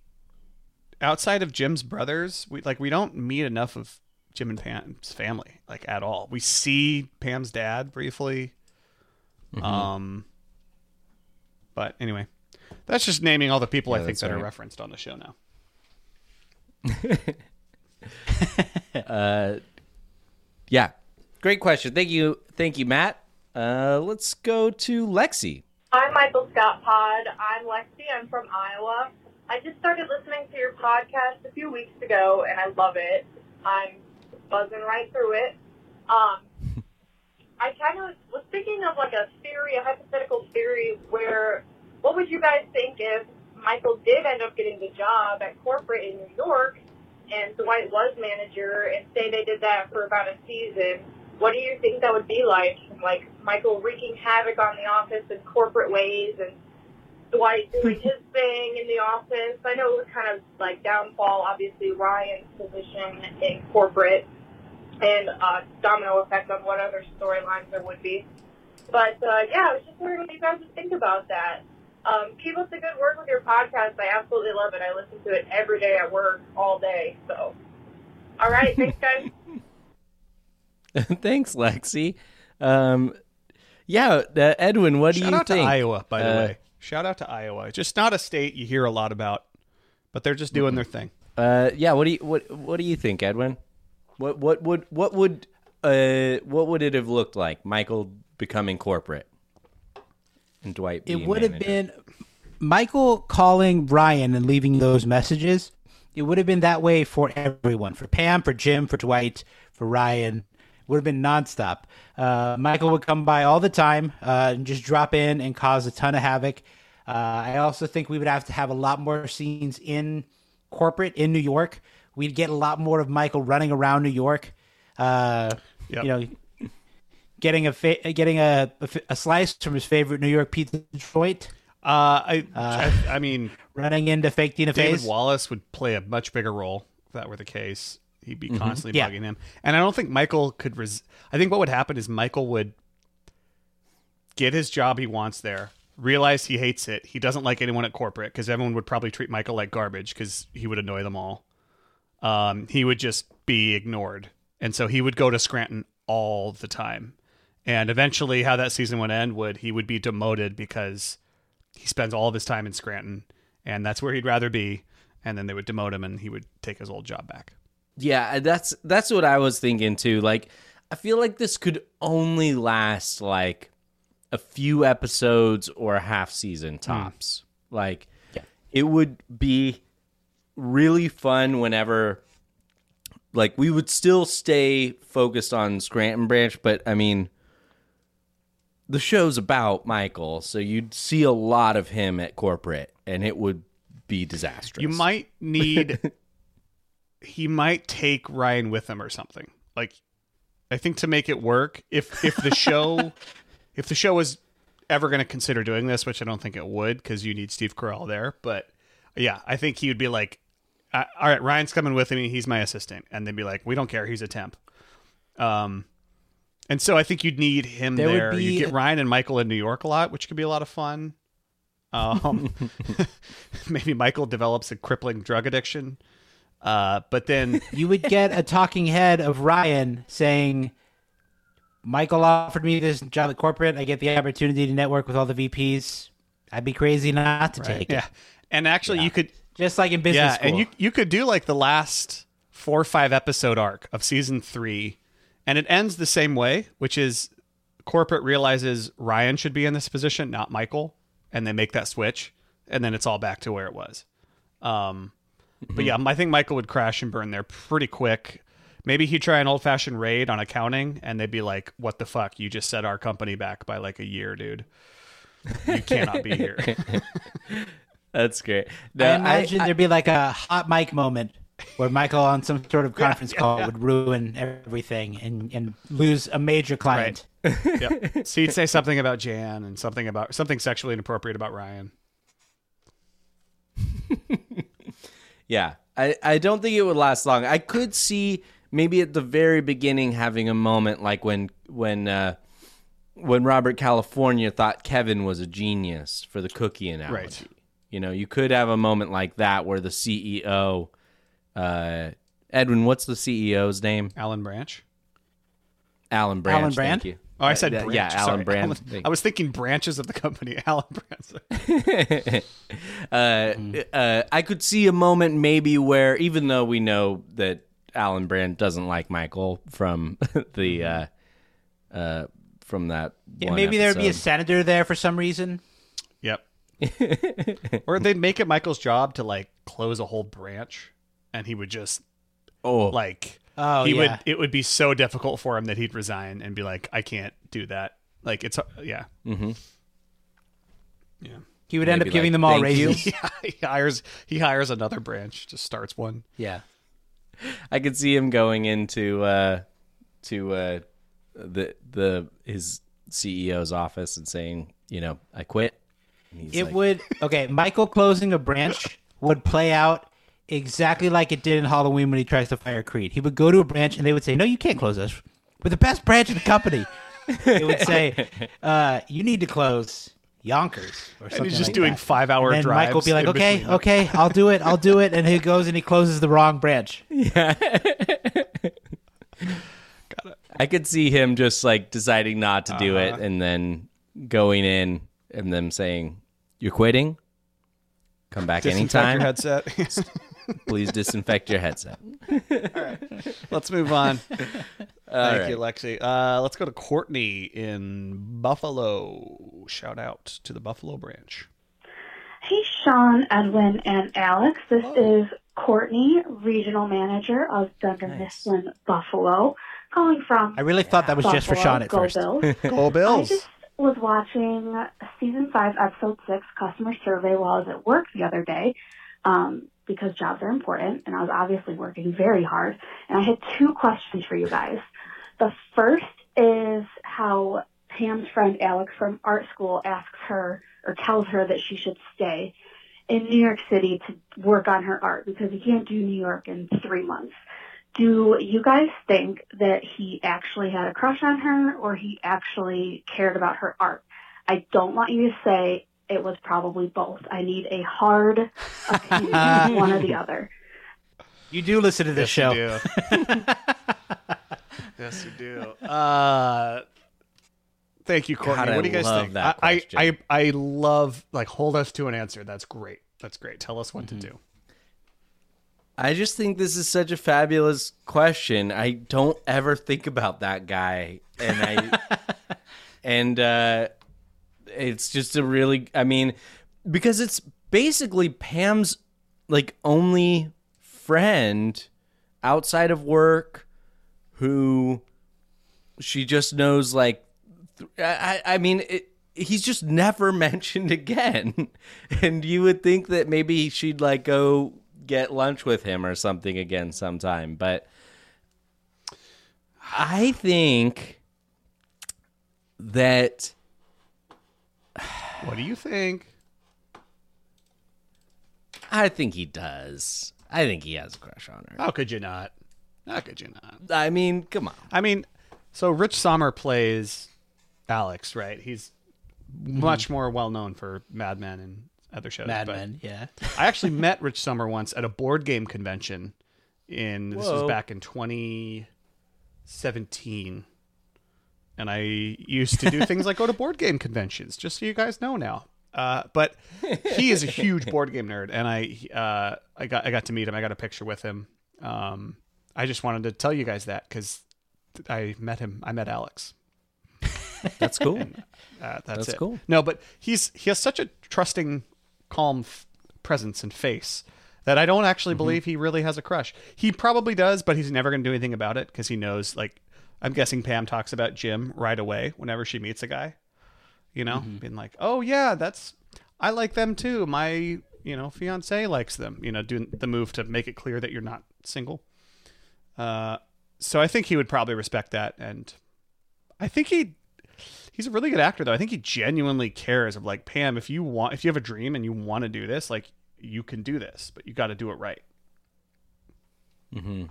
outside of Jim's brothers. We like we don't meet enough of Jim and Pam's family like at all. We see Pam's dad briefly. Mhm. Um, but anyway, that's just naming all the people Yeah, I think that's that are right. referenced on the show now. yeah, great question. Thank you, thank you, Matt. Uh, let's go to Lexi. I'm Michael Scott Pod. I'm Lexi. I'm from Iowa. I just started listening to your podcast a few weeks ago, and I love it. I'm buzzing right through it. Um, I kind of was thinking of like a theory, a hypothetical theory, where what would you guys think if Michael did end up getting the job at corporate in New York, and Dwight was manager, and say they did that for about a season? What do you think that would be like? Like Michael wreaking havoc on the office in corporate ways, and Dwight doing his thing in the office. I know it was kind of like downfall, obviously Ryan's position in corporate, and uh, domino effect on what other storylines there would be. But uh, yeah, I was just wondering what you guys would think about that. Um, keep up the good work with your podcast. I absolutely love it. I listen to it every day at work, all day. So, all right, thanks guys. Thanks, Lexi. Um, yeah, uh, Edwin, what do you out think? to Iowa, by the Uh, way. Shout out to Iowa. Just not a state you hear a lot about, but they're just doing their thing. Uh, yeah. What do you what What do you think, Edwin? What what would what would uh what would it have looked like? Michael becoming corporate and Dwight. It being would have been Michael calling Ryan and leaving those messages. It would have been that way for everyone for Pam, for Jim, for Dwight, for Ryan. Would have been nonstop. Uh, Michael would come by all the time uh, and just drop in and cause a ton of havoc. Uh, I also think we would have to have a lot more scenes in corporate in New York. We'd get a lot more of Michael running around New York. Uh, Yep. You know, getting a fa- getting a, a a slice from his favorite New York pizza Detroit. Uh, I, Uh, I, I mean, running into fake Tina David. Wallace would play a much bigger role if that were the case. He'd be Mhm. constantly Yeah. bugging him, and I don't think Michael could. Res- I think what would happen is Michael would get his job he wants there, realize he hates it. He doesn't like anyone at corporate because everyone would probably treat Michael like garbage because he would annoy them all. Um, he would just be ignored, and so he would go to Scranton all the time. And eventually, how that season would end would he would be demoted because he spends all of his time in Scranton, and that's where he'd rather be. And then they would demote him, and he would take his old job back. Yeah, that's that's what I was thinking too. Like, I feel like this could only last like a few episodes or a half season hmm. tops. Like, it would be really fun whenever, like, we would still stay focused on Scranton Branch, but I mean, the show's about Michael, so you'd see a lot of him at corporate, and it would be disastrous. You might need. he might take Ryan with him or something. Like, I think to make it work, if if the show, if the show was ever going to consider doing this, which I don't think it would, because you need Steve Carell there. But yeah, I think he would be like, "Uh, "All right, Ryan's coming with me. He's my assistant," and they'd be like, "We don't care. He's a temp." Um, and so I think you'd need him There there. You get a- Ryan and Michael in New York a lot, which could be a lot of fun. Um, maybe Michael develops a crippling drug addiction. Uh, but then you would get a talking head of Ryan saying, Michael offered me this job at corporate. I get the opportunity to network with all the VPs. I'd be crazy not to take yeah, it. and actually you could Just like in business yeah, school. and you you could do like the last four or five episode arc of season three, and it ends the same way, which is corporate realizes Ryan should be in this position, not Michael, and they make that switch, and then it's all back to where it was. Um, But yeah, I think Michael would crash and burn there pretty quick. Maybe he'd try an old fashioned raid on accounting, and they'd be like, "What the fuck? You just set our company back by like a year, dude. You cannot be here." That's great. Now, I imagine there'd be like a hot mic moment where Michael on some sort of conference call would ruin everything and, and lose a major client. yep. So he'd say something about Jan and something about something sexually inappropriate about Ryan. Yeah, I, I don't think it would last long. I could see maybe at the very beginning having a moment like when when uh, when Robert California thought Kevin was a genius for the cookie analogy. Right. You know, you could have a moment like that where the CEO, uh, Edwin, what's the CEO's name? Alan Branch. Alan Branch. Alan Brand? Thank you. Oh, I said branch. yeah, Alan Sorry. Brand. Alan- Thank I was thinking branches of the company. Alan Branch. uh, uh, I could see a moment maybe where, even though we know that Alan Brand doesn't like Michael from the uh, uh, from that, Yeah, one maybe there'd be a senator there for some reason. Yep. or they'd make it Michael's job to like close a whole branch, and he would just oh like Oh, he yeah. would it would be so difficult for him that he'd resign and be like I can't do that. Like it's yeah. Mm-hmm. Yeah. He would end up giving them all raises. yeah, he hires he hires another branch, just starts one. Yeah. I could see him going into uh, to uh, the the his CEO's office and saying, you know, I quit. It like, would okay. Michael closing a branch would play out exactly like it did in Halloween when he tries to fire Creed. He would go to a branch and they would say, "No, you can't close us. We're the best branch in the company." it would say, uh, "You need to close Yonkers." Or And something he's just like doing that. five-hour And then Michael would be like, in "Okay, between them." okay, I'll do it. I'll do it." And he goes and he closes the wrong branch. Yeah, got it. I could see him just like deciding not to do it Uh-huh. and then going in and them saying, "You're quitting. Come back Disinfect anytime. your headset. Please disinfect your headset." Let's move on. All Thank right. you, Lexi. Uh, let's go to Courtney in Buffalo. Shout out to the Buffalo branch. Hey, Sean, Edwin, and Alex. This is Courtney, Regional Manager of Dunder Mifflin Buffalo, calling from. I really thought that was just for Sean at Go first. Bills. Go Bills. I just was watching season five, episode six, customer survey while I was at work the other day, um, because jobs are important, and I was obviously working very hard. And I had two questions for you guys. The first is how Pam's friend Alex from art school asks her or tells her that she should stay in New York City to work on her art because he can't do New York in three months. Do you guys think that he actually had a crush on her or he actually cared about her art? I don't want you to say it was probably both. I need a hard opinion, one or the other. You do listen to this Yes, show. you do. yes, you do. Uh, thank you, Courtney. God, what do you guys love think? that I, I. I I love like hold us to an answer. That's great. That's great. Tell us what Mm-hmm. to do. I just think this is such a fabulous question. I don't ever think about that guy, and I and uh, it's just a really. I mean, because it's basically Pam's like only friend outside of work who she just knows like I I mean it, he's just never mentioned again and you would think that maybe she'd like go get lunch with him or something again sometime but i think that What do you think? i think he does i think he has a crush on her How could you not? How could you not? i mean come on I mean, so Rich Sommer plays Alex, right? He's mm-hmm. much more well known for Mad Men and other shows. Mad but Men, yeah. I actually met Rich Sommer once at a board game convention. In this was Whoa. back in 2017, and I used to do things like go to board game conventions. Just so you guys know now. Uh, but he is a huge board game nerd, and I uh, I got I got to meet him. I got a picture with him. Um, I just wanted to tell you guys that because I met him. I met Alex. That's cool. And, uh, that's That's it. cool. No, but he's he has such a trusting, calm f- presence and face that I don't actually Mm-hmm. believe he really has a crush. He probably does, but he's never going to do anything about it because he knows. Like, I'm guessing Pam talks about Jim right away whenever she meets a guy. You know, Mm-hmm. being like, "Oh yeah, that's I like them too. My you know fiance likes them." You know, doing the move to make it clear that you're not single. Uh, so I think he would probably respect that, and I think he he's a really good actor though. I think he genuinely cares of like Pam. If you want, if you have a dream and you want to do this, like you can do this, but you got to do it right. Mm-hmm.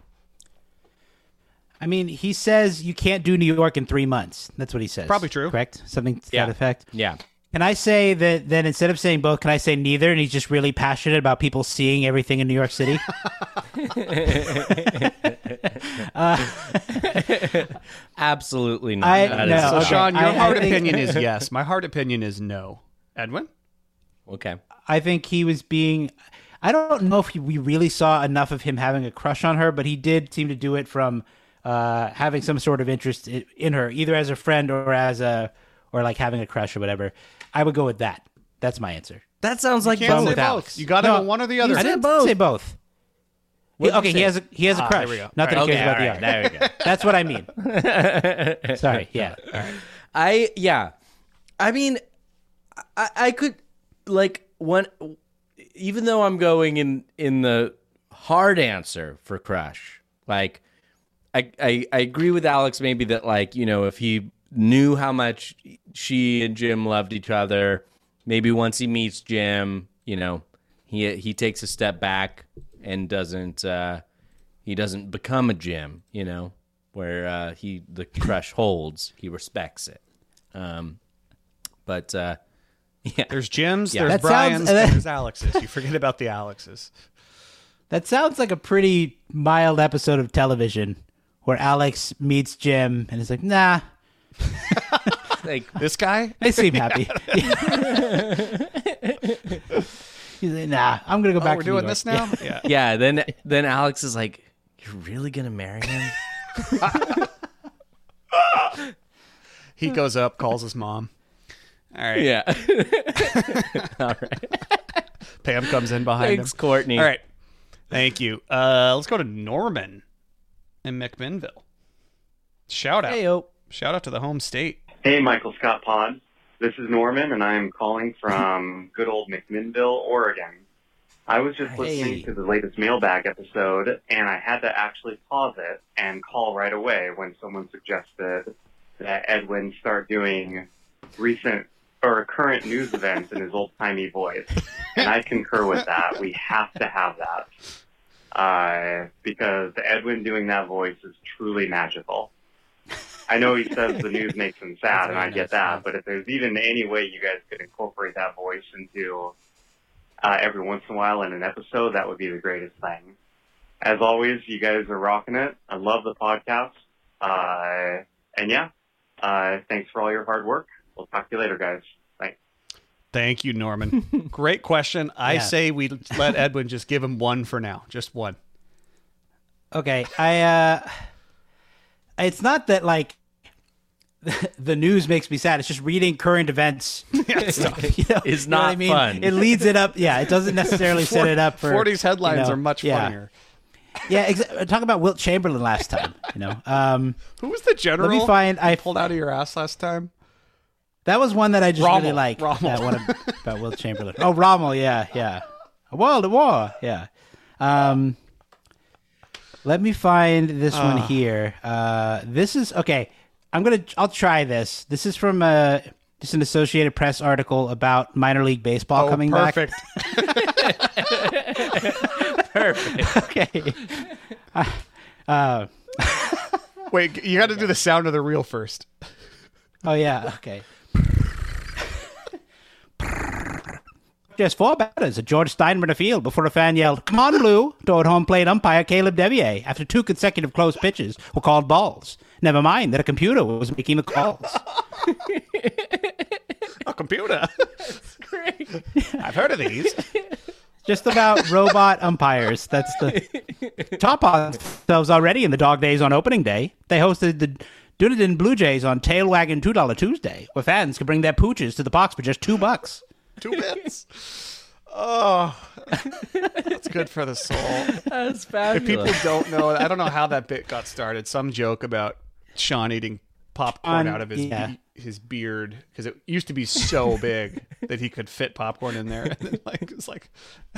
I mean, he says you can't do New York in three months. That's what he says. Probably true. Correct? Something to Yeah. that effect. Yeah. Can I say that then instead of saying both, can I say neither? And he's just really passionate about people seeing everything in New York City. uh, Absolutely not. I- no, So okay. Sean, your I- I heart think- opinion is yes. My heart opinion is no. Edwin, okay. I think he was being. I don't know if he, we really saw enough of him having a crush on her, but he did seem to do it from uh, having some sort of interest in, in her, either as a friend or as a or like having a crush or whatever. I would go with that. That's my answer. That sounds like can't say with both. Alex. You got to No, go one or the other. I didn't both. Say both. What'd okay, he has a he has a Ah, crush. there we go. Not that he right. cares about Okay, the all art. there we go. That's what I mean. Sorry. Yeah. I yeah. I mean, I I could like one. Even though I'm going in in the hard answer for crush, like I I, I agree with Alex maybe that like you know if he knew how much she and Jim loved each other, maybe once he meets Jim, you know, he he takes a step back and doesn't uh he doesn't become a Jim, you know, where uh, he the crush holds, he respects it. Um, but uh, yeah, There's Jim's, Yeah. there's That Brian's, and then- there's Alex's. You forget about the Alexes. That sounds like a pretty mild episode of television where Alex meets Jim and is like, nah, like This guy, they seem happy. He's like, nah, I'm gonna go oh, back we're to New doing York." this now. Yeah. yeah. Then then Alex is like, "You're really gonna marry him?" He goes up, calls his mom. All right. yeah. All right. Pam comes in behind Thanks, him. Courtney. All right. Thank you. Uh, let's go to Norman in McMinnville. Shout out. Hey yo. Shout out to the home state. Hey, Michael Scott Pod. This is Norman, and I'm calling from good old McMinnville, Oregon. I was just listening Hey. to the latest mailbag episode, and I had to actually pause it and call right away when someone suggested that Edwin start doing recent or current news events in his old timey voice. And I concur with that. We have to have that. Uh, because Edwin doing that voice is truly magical. I know he says the news makes him sad, and I get that. But if there's even any way you guys could incorporate that voice into uh, every once in a while in an episode, that would be the greatest thing. As always, you guys are rocking it. I love the podcast. Uh, and yeah, uh, thanks for all your hard work. We'll talk to you later, guys. Thanks. Thank you, Norman. Great question. I Yeah. say we let Edwin just give him one for now. Just one. Okay, I uh it's not that like the news makes me sad. It's just reading current events stuff. You know, Is you know what not I mean? fun. It leads it up. Yeah, it doesn't necessarily set it up for 40s headlines you know, are much yeah. funnier. Yeah, exa- talk about Wilt Chamberlain last time. You know, um, Who was the general? let me find. I pulled out of your ass last time. That was one that I just really Rommel. like. Rommel. That one about Will Chamberlain. Oh, Rommel. Yeah, yeah. A world of war. Yeah. Um, let me find this one Ah. here. Uh, this is okay. I'm gonna. I'll try this. This is from uh just an Associated Press article about minor league baseball Oh, coming perfect. Perfect. okay. Uh, uh, Wait, you got to do the sound of the reel first. oh yeah. Okay. Just four batters at George Steinbrenner Field before a fan yelled, Come on, Blue, toward home plate umpire Caleb Devier after two consecutive close pitches were called balls. Never mind that a computer was making the calls. A computer. I've heard of these. Just about robot umpires. That's the top on themselves already in the dog days on opening day. They hosted the Dunedin Blue Jays on Tail Wagging Two Dollar Tuesday, where fans could bring their pooches to the box for just two bucks. Two bits. Oh, that's good for the soul. That's If people don't know, I don't know how that bit got started. Some joke about Sean eating popcorn On- out of his yeah. his beard because it used to be so big that he could fit popcorn in there. And then, like it's like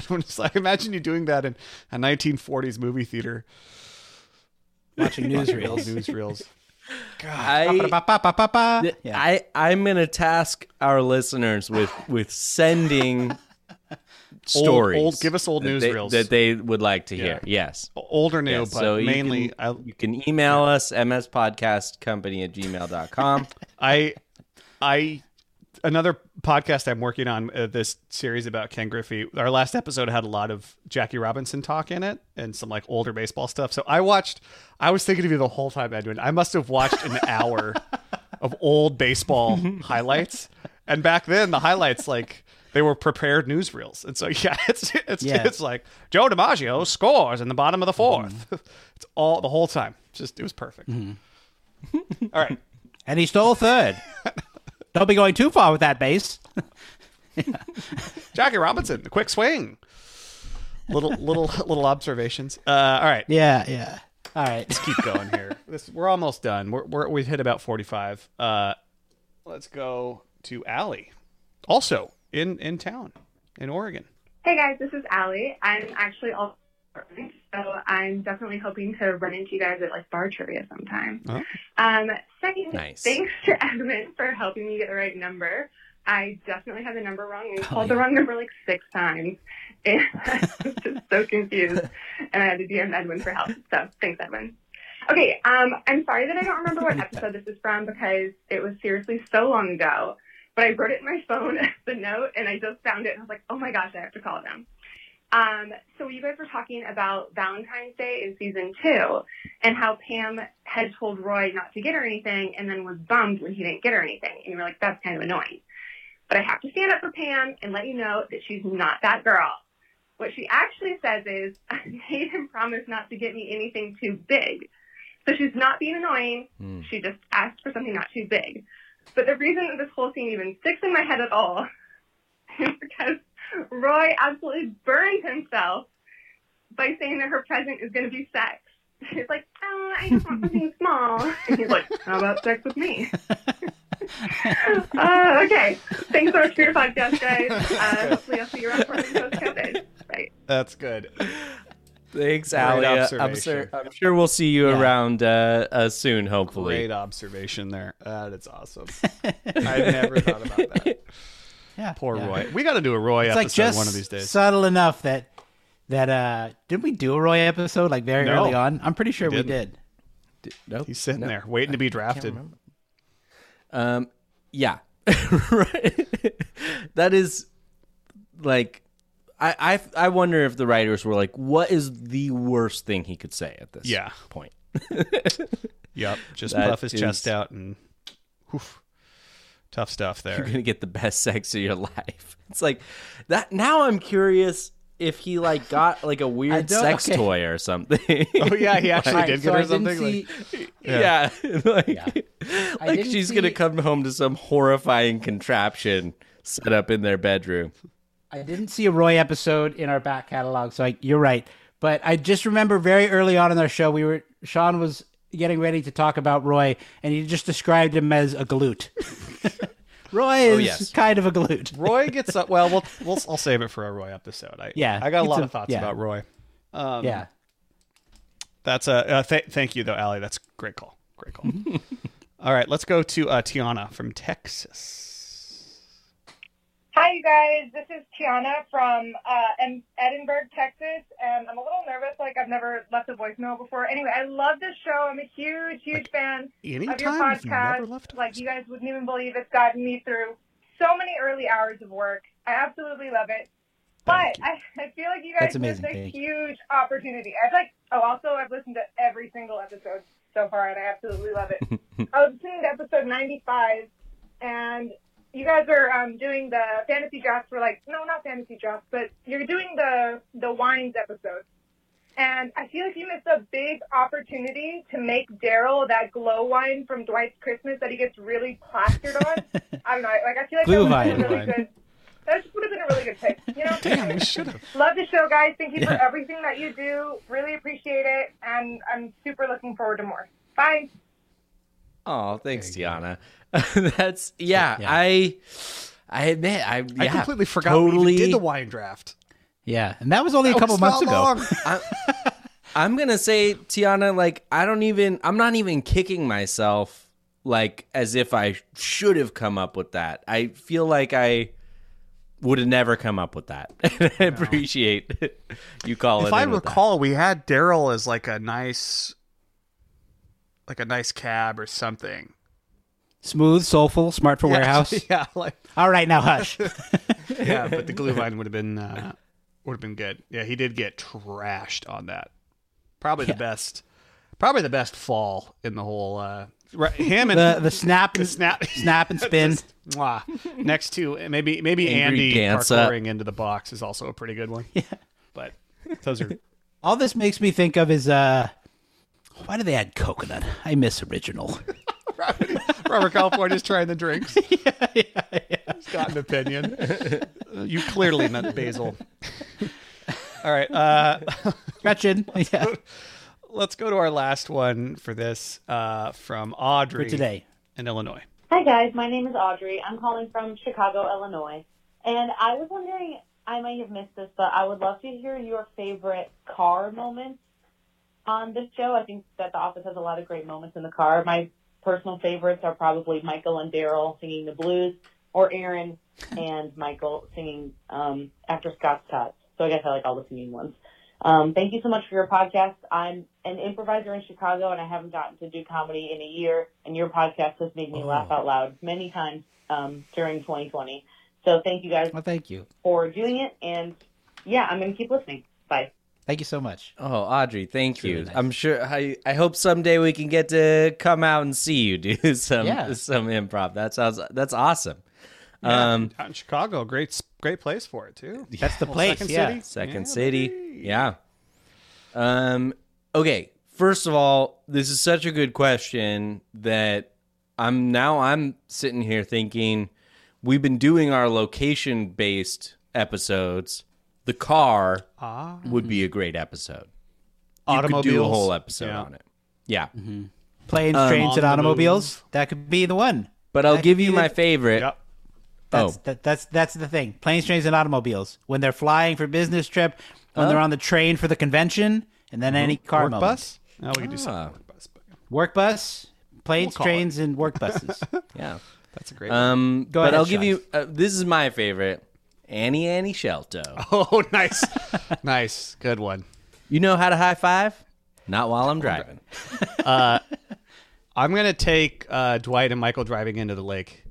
I'm just like imagine you doing that in a 1940s movie theater, Watching newsreels. newsreels. I, Ba-ba-ba-ba-ba. I I'm gonna task our listeners with with sending stories. old- give us old newsreels. that they would like to Yeah. hear. Yes, Old or new, Yes, but so you mainly can, you can email us mspodcastcompany at gmail.com. I, I, another podcast I'm working on uh, this series about Ken Griffey. Our last episode had a lot of Jackie Robinson talk in it and some like older baseball stuff. So I watched. I was thinking of you the whole time, Edwin. I must have watched an hour of old baseball highlights, and back then the highlights like. They were prepared newsreels, and so yeah, it's it's Yeah. it's like Joe DiMaggio scores in the bottom of the 4th It's all the whole time. Just it was perfect. All right, And he stole third. Don't be going too far with that base. Jackie Robinson, the quick swing. Little little little observations. Uh, all right, Yeah, yeah. All right. let's keep going here. This, we're almost done. We're, we're we've hit about forty five. Uh, let's go to Allie, also in in town in Oregon. Hey guys, this is Allie. I'm actually also so I'm definitely hoping to run into you guys at like bar trivia sometime. Oh. Um, second, Nice. thanks to Edmund for helping me get the right number. I definitely had the number wrong Oh, and called the wrong number like six times. And I was just so confused. And I had to DM Edwin for help. So thanks, Edwin. Okay, um, I'm sorry that I don't remember what episode this is from because it was seriously so long ago. But I wrote it in my phone as the note and I just found it and I was like, oh my gosh, I have to call them. Um, so you guys were talking about Valentine's Day in season two and how Pam had told Roy not to get her anything and then was bummed when he didn't get her anything. And you were like, that's kind of annoying. But I have to stand up for Pam and let you know that she's not that girl. What she actually says is, I made him promise not to get me anything too big. So she's not being annoying. She just asked for something not too big. But the reason that this whole scene even sticks in my head at all is because Roy absolutely burned himself by saying that her present is going to be sex. She's like, oh, I just want something small. And he's like, how about sex with me? uh, okay. Thanks so much for your podcast, guys. Uh, hopefully I'll see you around Portland post COVID. Right. That's good. Thanks, Great Allie. Uh, I'm, observation. sure, I'm sure we'll see you Yeah. around uh, uh, soon, hopefully. Great observation there. That is awesome. I never thought about that. Yeah. Poor yeah. Roy. We got to do a Roy It's episode like just one of these days. subtle enough that that uh didn't we do a Roy episode like very No. early on? I'm pretty sure we didn't. did. Nope. He's sitting No. there waiting to be drafted. Um, yeah, right. that is like, I, I I wonder if the writers were like, what is the worst thing he could say at this Yeah. point? Yep. Just That puff his chest out and oof, tough stuff there. You're gonna get the best sex of your life. It's like that. Now I'm curious if he like got like a weird sex okay. toy or something. Oh yeah, he actually Right, did so get her I didn't something. see- like, yeah, like, I like didn't she's gonna come home to some horrifying contraption set up in their bedroom. I didn't see a Roy episode in our back catalog, so I, you're right. But I just remember very early on in our show, we were Sean was getting ready to talk about Roy, and he just described him as a glute. Roy is Oh, yes. kind of a glute. Roy gets up. Well, we'll, we'll I'll save it for a Roy episode. I, Yeah, I got a lot a- of thoughts yeah. about Roy. Um, yeah. That's a uh, th- thank you though, Allie. That's great call. Great call. All right, let's go to uh, Tiana from Texas. Hi, you guys. This is Tiana from uh, Edinburg, Texas, and I'm a little nervous. Like I've never left a voicemail before. Anyway, I love this show. I'm a huge, huge fan of your anytime you've podcast. never left like you guys wouldn't even believe it's gotten me through so many early hours of work. I absolutely love it. But I, I feel like you guys missed a Thank huge opportunity. I've like oh also I've listened to every single episode so far and I absolutely love it. I was listening to episode ninety five and you guys are um, doing the fantasy drafts for like no not fantasy drafts but you're doing the the wines episode And I feel like you missed a big opportunity to make Darryl that glühwein from Dwight's Christmas that he gets really plastered on. I don't know. Like I feel like Glue that would have been a really good. That just would have been a really good pick. You know. Damn, we should have. Love the show, guys. Thank you for everything that you do. Really appreciate it, and I'm super looking forward to more. Bye. Oh, thanks, Tiana. That's yeah, I I admit I I completely forgot totally we did the wine draft. Yeah, and that was only a couple was months not ago. long. I, I'm gonna say, Tiana, like I don't even I'm not even kicking myself like as if I should have come up with that. I feel like I would have never come up with that. I appreciate you calling. if I in that. recall, we had Darryl as like a nice, like a nice cab or something. Smooth, soulful, smart for Yeah, warehouse. Yeah, like All right, now hush. yeah, but the glühwein would have been uh, would have been good. Yeah, he did get trashed on that. Probably the best, probably the best fall in the whole. Uh, right, him and the the snap and snap, snap and spin. Mwah. Next to maybe maybe Angry Andy dance up. parkouring into the box is also a pretty good one. Yeah, but those are All this makes me think of is uh, why do they add coconut? I miss original. Robert California's trying the drinks. yeah, yeah, yeah. He's got an opinion. you clearly meant basil. All right, uh, Gretchen. Yeah. Let's go to our last one for this uh, from Audrey For today. in Illinois. Hi guys, my name is Audrey. I'm calling from Chicago, Illinois. And I was wondering, I may have missed this, but I would love to hear your favorite car moments on this show. I think that The Office has a lot of great moments in the car. My personal favorites are probably Michael and Darryl singing the blues, or Erin and Michael singing um, after Scott's Tots. So I guess I like all the singing ones. Um, thank you so much for your podcast. I'm an improviser in Chicago, and I haven't gotten to do comedy in a year. And your podcast has made me laugh out loud many times um, during 2020. So thank you guys Well, thank you. for doing it. And yeah, I'm going to keep listening. Bye. Thank you so much. Oh, Audrey, thank you. really nice. I'm sure. I I hope someday we can get to come out and see you do some Yeah. some improv. That sounds that's awesome. Yeah, Um, out in Chicago, great great place for it too. That's the place. Second yeah. City. Second Yeah, City. baby. Yeah. Um okay, first of all, this is such a good question that I'm now I'm sitting here thinking we've been doing our location based episodes. The car Ah. would be a great episode. You could do a whole episode Yeah. on it. Yeah. Planes, Um, trains, and automobiles. That could be the one. But I'll That give you be my the- favorite. Yep. That's, oh. that, that's that's the thing. Planes, trains, and automobiles. When they're flying for business trip, when Oh. they're on the train for the convention, and then any car Work moment. bus. No, we could do Ah. something. Work bus. But Work bus, planes, call it. trains, and work buses. Yeah. that's a great. one. Um, Go but ahead, I'll give you. Uh, this is my favorite. Annie Annie Shelto. Oh, nice, nice, good one. You know how to high five? Not while I'm driving. Uh, I'm gonna take uh, Dwight and Michael driving into the lake,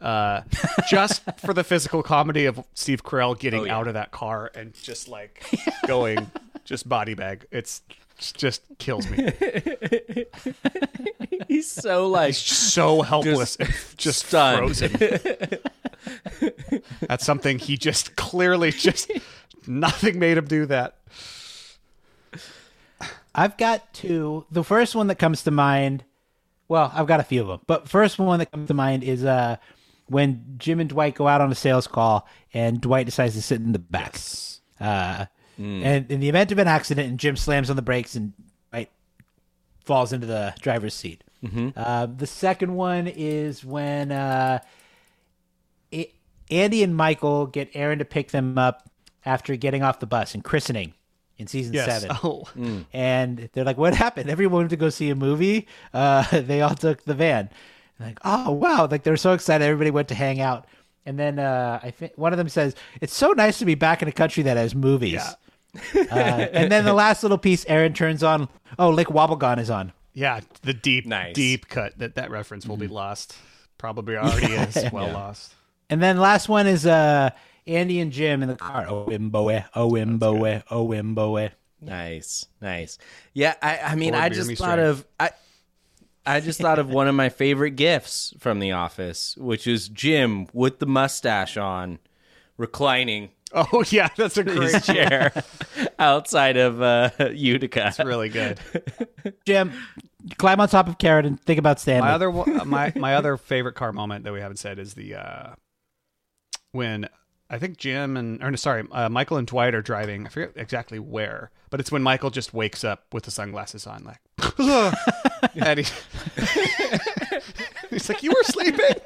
uh, just for the physical comedy of Steve Carell getting Oh, yeah. out of that car and just like going, just body bag. It's just kills me. He's so like He's so helpless, just stunned. frozen. That's something he just clearly just nothing made him do that. I've got two. The first one that comes to mind, well, I've got a few of them, but first one that comes to mind is uh, when Jim and Dwight go out on a sales call, and Dwight decides to sit in the back. Uh, And in the event of an accident, and Jim slams on the brakes, and Dwight falls into the driver's seat. Uh, the second one is when Andy and Michael get Erin to pick them up after getting off the bus and christening in season Yes. seven. Oh. And they're like, "What happened? Everyone went to go see a movie. Uh, they all took the van." And like, oh wow! Like they're so excited. Everybody went to hang out. And then uh, I think one of them says, "It's so nice to be back in a country that has movies." uh, and then the last little piece, Erin turns on. Oh, Lake Wobegon is on. Yeah, the deep, Nice. deep cut that that reference will be lost. Probably already is well lost. And then last one is uh, Andy and Jim in the car. Oh, Imboe, oh, Imboe, oh, Imboe. Nice, nice. Yeah, I, I mean, Lord I just me thought strength. of I, I just thought of one of my favorite gifts from The Office, which is Jim with the mustache on, reclining Oh yeah, that's a great chair outside of uh, Utica. That's really good. Jim, climb on top of Carrot and think about Stanley. My other my my other favorite car moment that we haven't said is the uh, when I think Jim and or no, sorry, uh, Michael and Dwight are driving. I forget exactly where, but it's when Michael just wakes up with the sunglasses on, like, and he, he's like, "You were sleeping."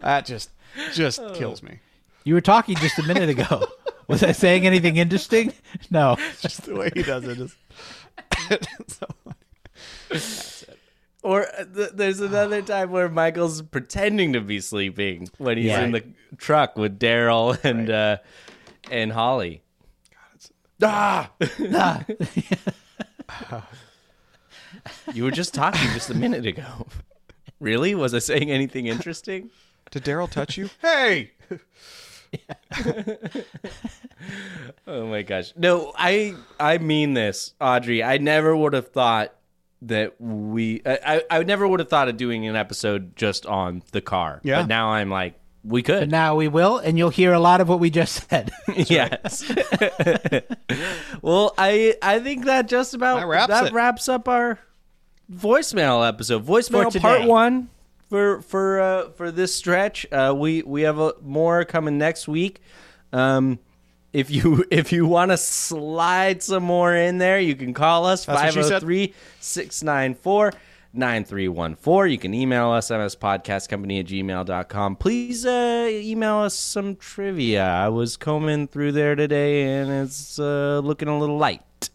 that just just kills me. You were talking just a minute ago. Was I saying anything interesting? No. Just the way he does it is so funny. Or uh, th- there's another time where Michael's pretending to be sleeping when he's Yeah. in the truck with Darryl and uh, and Holly. ah! Ah. you were just talking just a minute ago. Really? Was I saying anything interesting? Did Darryl touch you? Hey. oh my gosh. No, I I mean this, Audrey. I never would have thought that we I, I I never would have thought of doing an episode just on the car. Yeah. But now I'm like, we could. But now we will, and you'll hear a lot of what we just said. yes. well, I I think that just about That wraps that it. wraps up our voicemail episode. Voicemail today. part one for for uh, for this stretch. Uh, we we have a, more coming next week. Um, if you if you want to slide some more in there, you can call us That's what she said. 503 694 9314. You can email us mspodcastcompany at gmail.com. Please uh, email us some trivia. I was combing through there today and it's uh, looking a little light.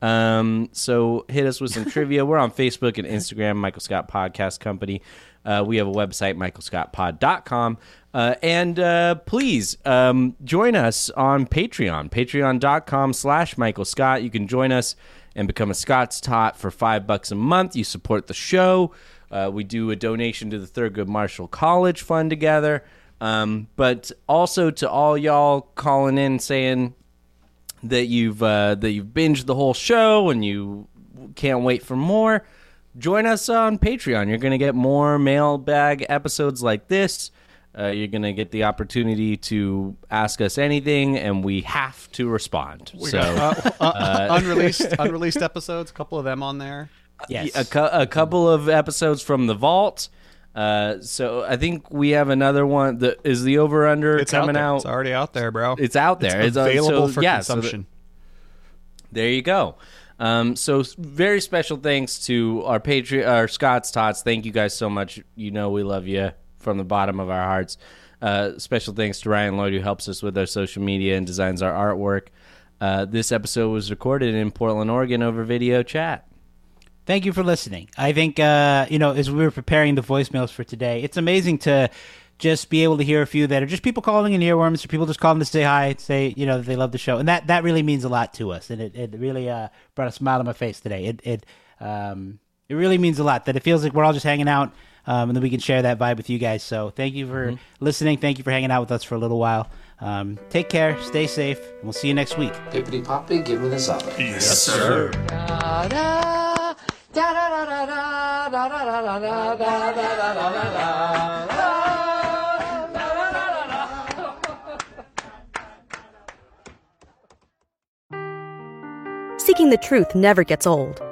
Um, so hit us with some trivia. We're on Facebook and Instagram, Michael Scott Podcast Company. Uh, we have a website, michaelscottpod.com. Uh, and uh, please um, join us on Patreon, patreon.com slash Michael Scott. You can join us and become a Scott's Tot for five bucks a month. You support the show. Uh, we do a donation to the Thurgood Marshall College Fund together. Um, but also to all y'all calling in saying, that you've uh, that you've binged the whole show and you can't wait for more, join us on Patreon. You're going to get more mailbag episodes like this. Uh, you're going to get the opportunity to ask us anything, and we have to respond. We so, got, uh, uh, uh, unreleased unreleased episodes, a couple of them on there. a, cou- a couple of episodes from the vault. Uh, so I think we have another one. that is the over under It's out coming there. out. It's already out there, bro. It's out there. It's uh, available so- for yeah, so that- consumption. there you go. Um, so very special thanks to our Patreon, our Scott's Tots. Thank you guys so much. You know we love you from the bottom of our hearts. Uh, special thanks to Ryan Lloyd who helps us with our social media and designs our artwork. Uh, this episode was recorded in Portland, Oregon, over video chat. Thank you for listening. I think uh, you know as we were preparing the voicemails for today, it's amazing to just be able to hear a few that are just people calling in earworms or people just calling to say hi, say you know they love the show, and that that really means a lot to us, and it, it really uh, brought a smile on my face today. It it um, it really means a lot that it feels like we're all just hanging out, um, and then we can share that vibe with you guys. So thank you for listening. Thank you for hanging out with us for a little while. Um, take care, stay safe, and we'll see you next week. Pippity Poppy, give me the solid. Yes, sir. Seeking the truth never gets old.